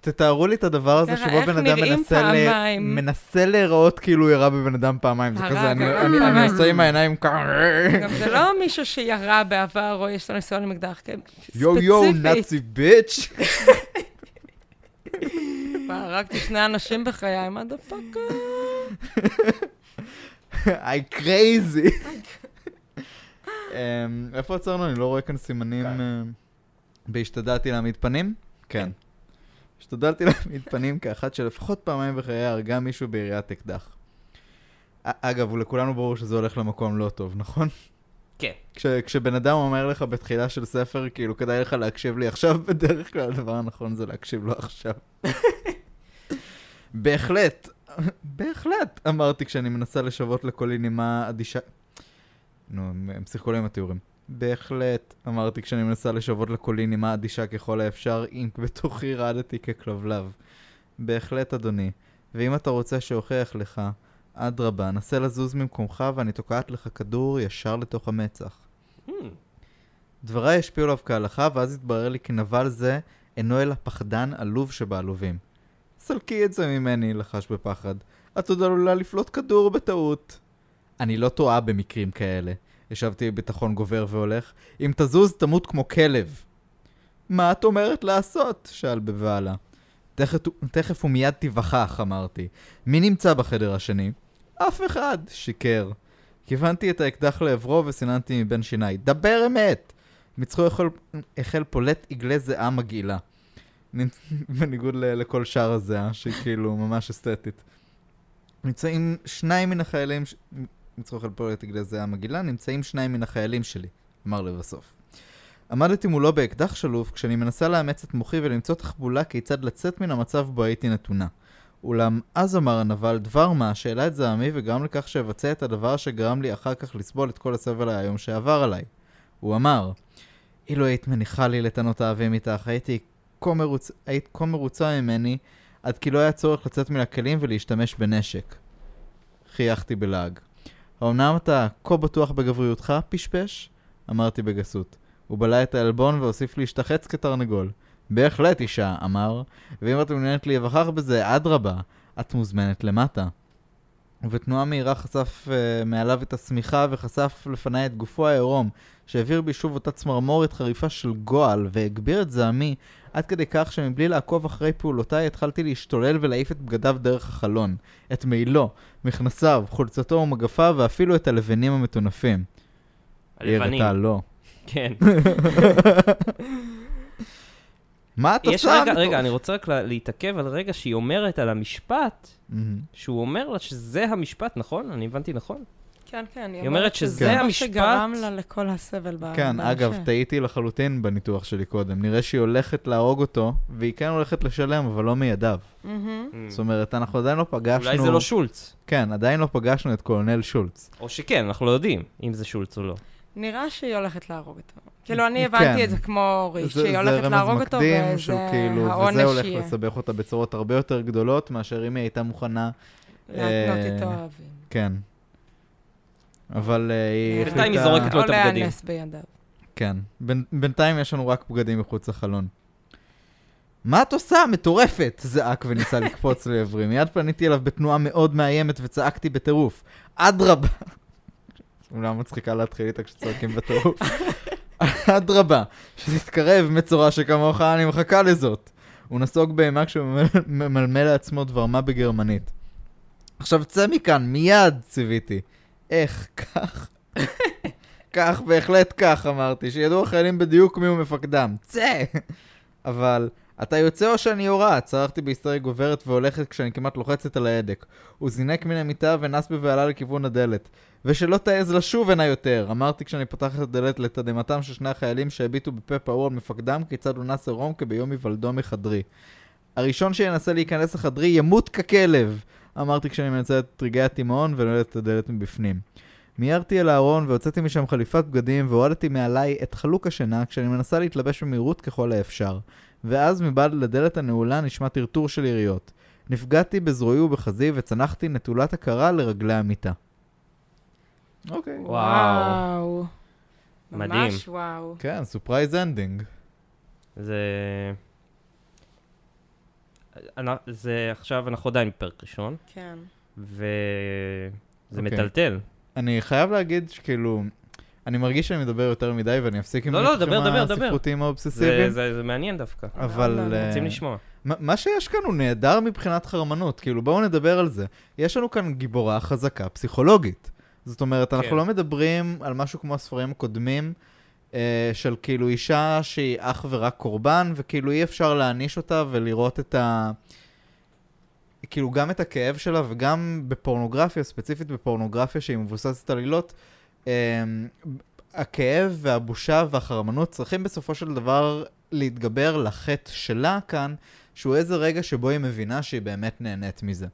תתארו לי את זה הזה שבו בן אדם מנסה ל-? מנסה להיראות כאילו הוא ירה בבן אדם פעמיים. זה כזה, אני-. עושה עם העיניים ככה... גם זה לא מישהו שירה בעבר או יש לו ניסיון עם אקדח, כן? יו יו, ספציפית. נאצי ביץ'. הרגתי שני אנשים בחיי, מה דה פאקר? I crazy. אמ, איפה עצרנו? אני לא רואה כאן סימנים. אמ, בהשתדלתי להעמיד פנים? כן. השתדלתי להעמיד פנים כאחת שלפחות פעמיים בחיי הרגה מישהו ביריית אקדח. אגב, לכולנו ברור שזה הולך למקום לא טוב, נכון? כן. כש, כשבן אדם אומר לך בתחילה של ספר, כאילו, כדאי לך להקשיב לי עכשיו, בדרך כלל הדבר הנכון זה להקשיב לו עכשיו. בהחלט, בהחלט, אמרתי כשאני מנסה לשוות לקולי נימה אדישה... נו, הם שיחקו לי עם התיאורים. בהחלט, אמרתי כשאני מנסה לשוות לקולי נימה אדישה ככל האפשר, אם בתוכי רעדתי ככלבלב. בהחלט, אדוני. ואם אתה רוצה שאוכיח לך, אדרבה, נסה לזוז ממקומך ואני תוקעת לך כדור ישר לתוך המצח. Hmm, דבריי השפיעו עליו כהלכה, ואז התברר לי כי נבל זה אינו אלא פחדן עלוב שבעלובים. סלקי את זה ממני, לחש בפחד. את עוד עלולה לפלוט כדור בטעות. אני לא טועה במקרים כאלה. השבתי בביטחון גובר והולך. אם תזוז, תמות כמו כלב. מה את אומרת לעשות? שאל בבהלה. תכף, תכף ומיד תיווכח, אמרתי. מי נמצא בחדר השני? אף אחד, שיקר. כיוונתי את האקדח לעברו וסיננתי מבין שיניי. דבר אמת! מצחו החל, החל פולט עגלי זיעה מגעילה. בניגוד לכל שאר הזיעה, שהיא כאילו ממש אסתטית. נמצאים שניים מן החיילים, ש... מצחו החל פולט עגלי זיעה מגעילה, נמצאים שניים מן החיילים שלי, אמר לבסוף. עמדתי מולו באקדח שלוף כשאני מנסה לאמץ את מוחי ולמצוא תחבולה כיצד לצאת מן המצב בו הייתי נתונה. אולם אז אמר הנבל דבר מה שהעלה את זעמי וגרם לכך שאבצע את הדבר שגרם לי אחר כך לסבול את כל הסבל האיום שעבר עליי. הוא אמר, אילו היית מניחה לי לטענות האבים איתך, הייתי כה מרוצ... היית כה מרוצה ממני, עד כי לא היה צורך לצאת מן הכלים ולהשתמש בנשק. חייכתי בלעג. האמנם אתה כה בטוח בגבריותך, פשפש? אמרתי בגסות. הוא בלע את העלבון והוסיף להשתחץ כתרנגול. בהחלט, אישה, אמר, ואם את מעוניינת להיווכח בזה, אדרבה, את מוזמנת למטה. ובתנועה מהירה חשף uh, מעליו את השמיכה וחשף לפניי את גופו העירום, שהעביר בי שוב אותה צמרמורת חריפה של גועל, והגביר את זעמי עד כדי כך שמבלי לעקוב אחרי פעולותיי התחלתי להשתולל ולהעיף את בגדיו דרך החלון, את מעילו, מכנסיו, חולצתו ומגפיו ואפילו את הלבנים המטונפים. היא הלבנים. הראתה לא. כן. מה את יש? רגע? רגע, אני רוצה רק לה- להתעכב על רגע שהיא אומרת על המשפט. שהוא אומר לה שזה המשפט, נכון? אני הבנתי נכון? כן, כן, היא אומרת שזה מה המשפט- שגרם לה לכל הסבל ב- כן. אגב, טעיתי לחלוטין בניתוח שלי קודם. נראה שהיא הולכת להרוג אותו, והיא כן הולכת לשלם, אבל לא מידיו. מהמם. זאת אומרת, אנחנו עדיין לא פגשנו... אולי זה לא שולץ. כן, עדיין לא פגשנו את קולונל שולץ. או שכן, אנחנו לא יודעים אם זה שולץ או לא. נראה שהיא הולכת להרוג אותו. כאילו, אני כן. הבנתי את זה כמו אורי, זה- שהיא הולכת להרוג אותו, זה רמז מקדים של וזה כאילו, וזה העונש הולך יהיה. לסבך אותה בצורות הרבה יותר גדולות, מאשר אם היא הייתה מוכנה, להתנות אה, איתו אוהבים. כן. אבל אה, היא החליטה... בינתיים היא זורקת לו או את הבגדים. להיאנס בידיו. כן. בינתיים יש לנו רק בגדים מחוץ לחלון. מה את עושה, מטורפת? זעק וניסה לקפוץ לעברי. מיד פניתי אליו בתנועה מאוד מאיימת וצעקתי בטירוף. אדרבה. אולי מצחיקה להתחיל איתה כשצועקים בטירוף. אדרבה, שתתקרב, מצורע שכמוך, אני מחכה לזאת. הוא נסוג באימה כשהוא ממלמל לעצמו דבר מה בגרמנית. עכשיו צא מכאן, מיד, ציוויתי. איך, כך? כך, בהחלט כך, אמרתי, שידעו החיילים בדיוק מיהו מפקדם. צא! אבל, אתה יוצא או שאני יורה? צרחתי בהיסטריה גוברת והולכת כשאני כמעט לוחצת על ההדק. הוא זינק מן המיטה ונס בבהלה לכיוון הדלת. ושלא תעז לשוב הנה יותר! אמרתי כשאני פותח את הדלת לתדהמתם של שני החיילים שהביטו בפה פעור על מפקדם כיצד הוא נס עירום כביום היוולדו מחדרי. הראשון שינסה להיכנס לחדרי ימות ככלב! אמרתי כשאני מנצל את רגעי התימהון ונועל את הדלת מבפנים. מיהרתי אל הארון והוצאתי משם חליפת בגדים והורדתי מעליי את חלוק השינה כשאני מנסה להתלבש במהירות ככל האפשר. ואז מבעד לדלת הנעולה נשמע טרטור של יריות. נפגעתי בזרועי ובחזי וצנחתי נטולת הכרה לרגלי המיטה. אוקיי. וואו. מדהים. ממש וואו. כן, surprise ending. זה... זה עכשיו, אנחנו עדיין בפרק ראשון, כן. וזה אוקיי. מטלטל. אני חייב להגיד שכאילו, אני מרגיש שאני מדבר יותר מדי ואני אפסיק עם לא, לא, דבר, דבר, דבר. הספרותיים זה, האובססיביים. זה, זה מעניין דווקא. אבל... לא, לא, אה, רוצים לשמוע. מה מה שיש כאן הוא נהדר מבחינת חרמנות, כאילו בואו נדבר על זה. יש לנו כאן גיבורה חזקה פסיכולוגית. זאת אומרת, אנחנו כן. לא מדברים על משהו כמו הספרים הקודמים, של כאילו אישה שהיא אך ורק קורבן, וכאילו אי אפשר להעניש אותה ולראות את ה... כאילו גם את הכאב שלה וגם בפורנוגרפיה, ספציפית בפורנוגרפיה שהיא מבוססת על עילות, אה, הכאב והבושה והחרמנות צריכים בסופו של דבר להתגבר לחטא שלה כאן, שהוא איזה רגע שבו היא מבינה שהיא באמת נהנית מזה.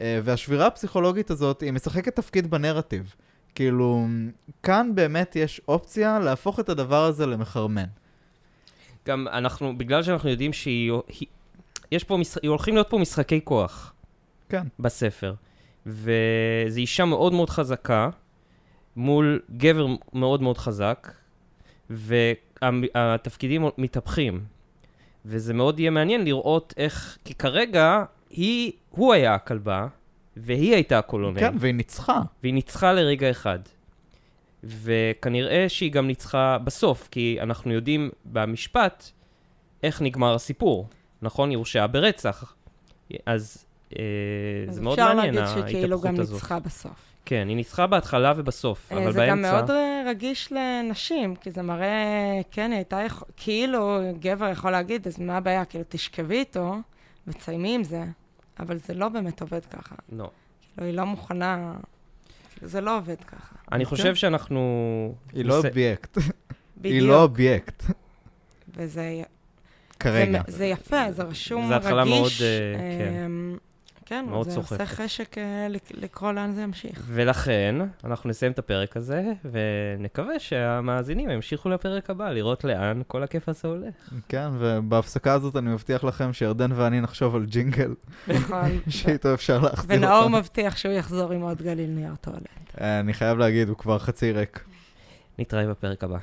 אה, והשבירה הפסיכולוגית הזאת, היא משחקת תפקיד בנרטיב. כאילו, כאן באמת יש אופציה להפוך את הדבר הזה למחרמן. גם אנחנו, בגלל שאנחנו יודעים שהיא... היא, יש פה, מש, הולכים להיות פה משחקי כוח כן. בספר. וזו אישה מאוד מאוד חזקה, מול גבר מאוד מאוד חזק, והתפקידים מתהפכים. וזה מאוד יהיה מעניין לראות איך, כי כרגע היא, הוא היה הכלבה, והיא הייתה הקולונל. כן, והיא ניצחה. והיא ניצחה לרגע אחד. וכנראה שהיא גם ניצחה בסוף, כי אנחנו יודעים במשפט איך נגמר הסיפור. נכון? היא הורשעה ברצח. אז אה, אז זה מאוד אפשר מעניין, להגיד שכאילו גם ההתהפכות הזאת. ניצחה בסוף. כן, היא ניצחה בהתחלה ובסוף, אה, אבל זה באמצע... גם מאוד אה, רגיש לנשים, כי זה מראה, כן, היא הייתה, יכול- כאילו גבר יכול להגיד, אז מה הבעיה? כאילו, תשכבי איתו ותסיימי עם זה, אבל זה לא באמת עובד ככה. לא. כאילו, היא לא מוכנה, כאילו, זה לא עובד ככה. אני כן. חושב שאנחנו... היא לא אובייקט. היא לא אובייקט, וזה כרגע. זה, יפה, זה רשום, רגיש. זה התחלה מאוד, אה, כן. אמ, כן, מאוד זה סוחפת. עושה חשק אה, לק- לקרוא לאן זה ימשיך. ולכן, אנחנו נסיים את הפרק הזה, ונקווה שהמאזינים ימשיכו לפרק הבא, לראות לאן כל הכיף הזה הולך. כן, ובהפסקה הזאת אני מבטיח לכם שירדן ואני נחשוב על ג'ינגל, נכון. שאיתו אפשר להחזיר ונאור אותם. מבטיח שהוא יחזור עם עוד גליל נייר טואלט. אה, אני חייב להגיד, הוא כבר חצי ריק. נתראה בפרק הבא.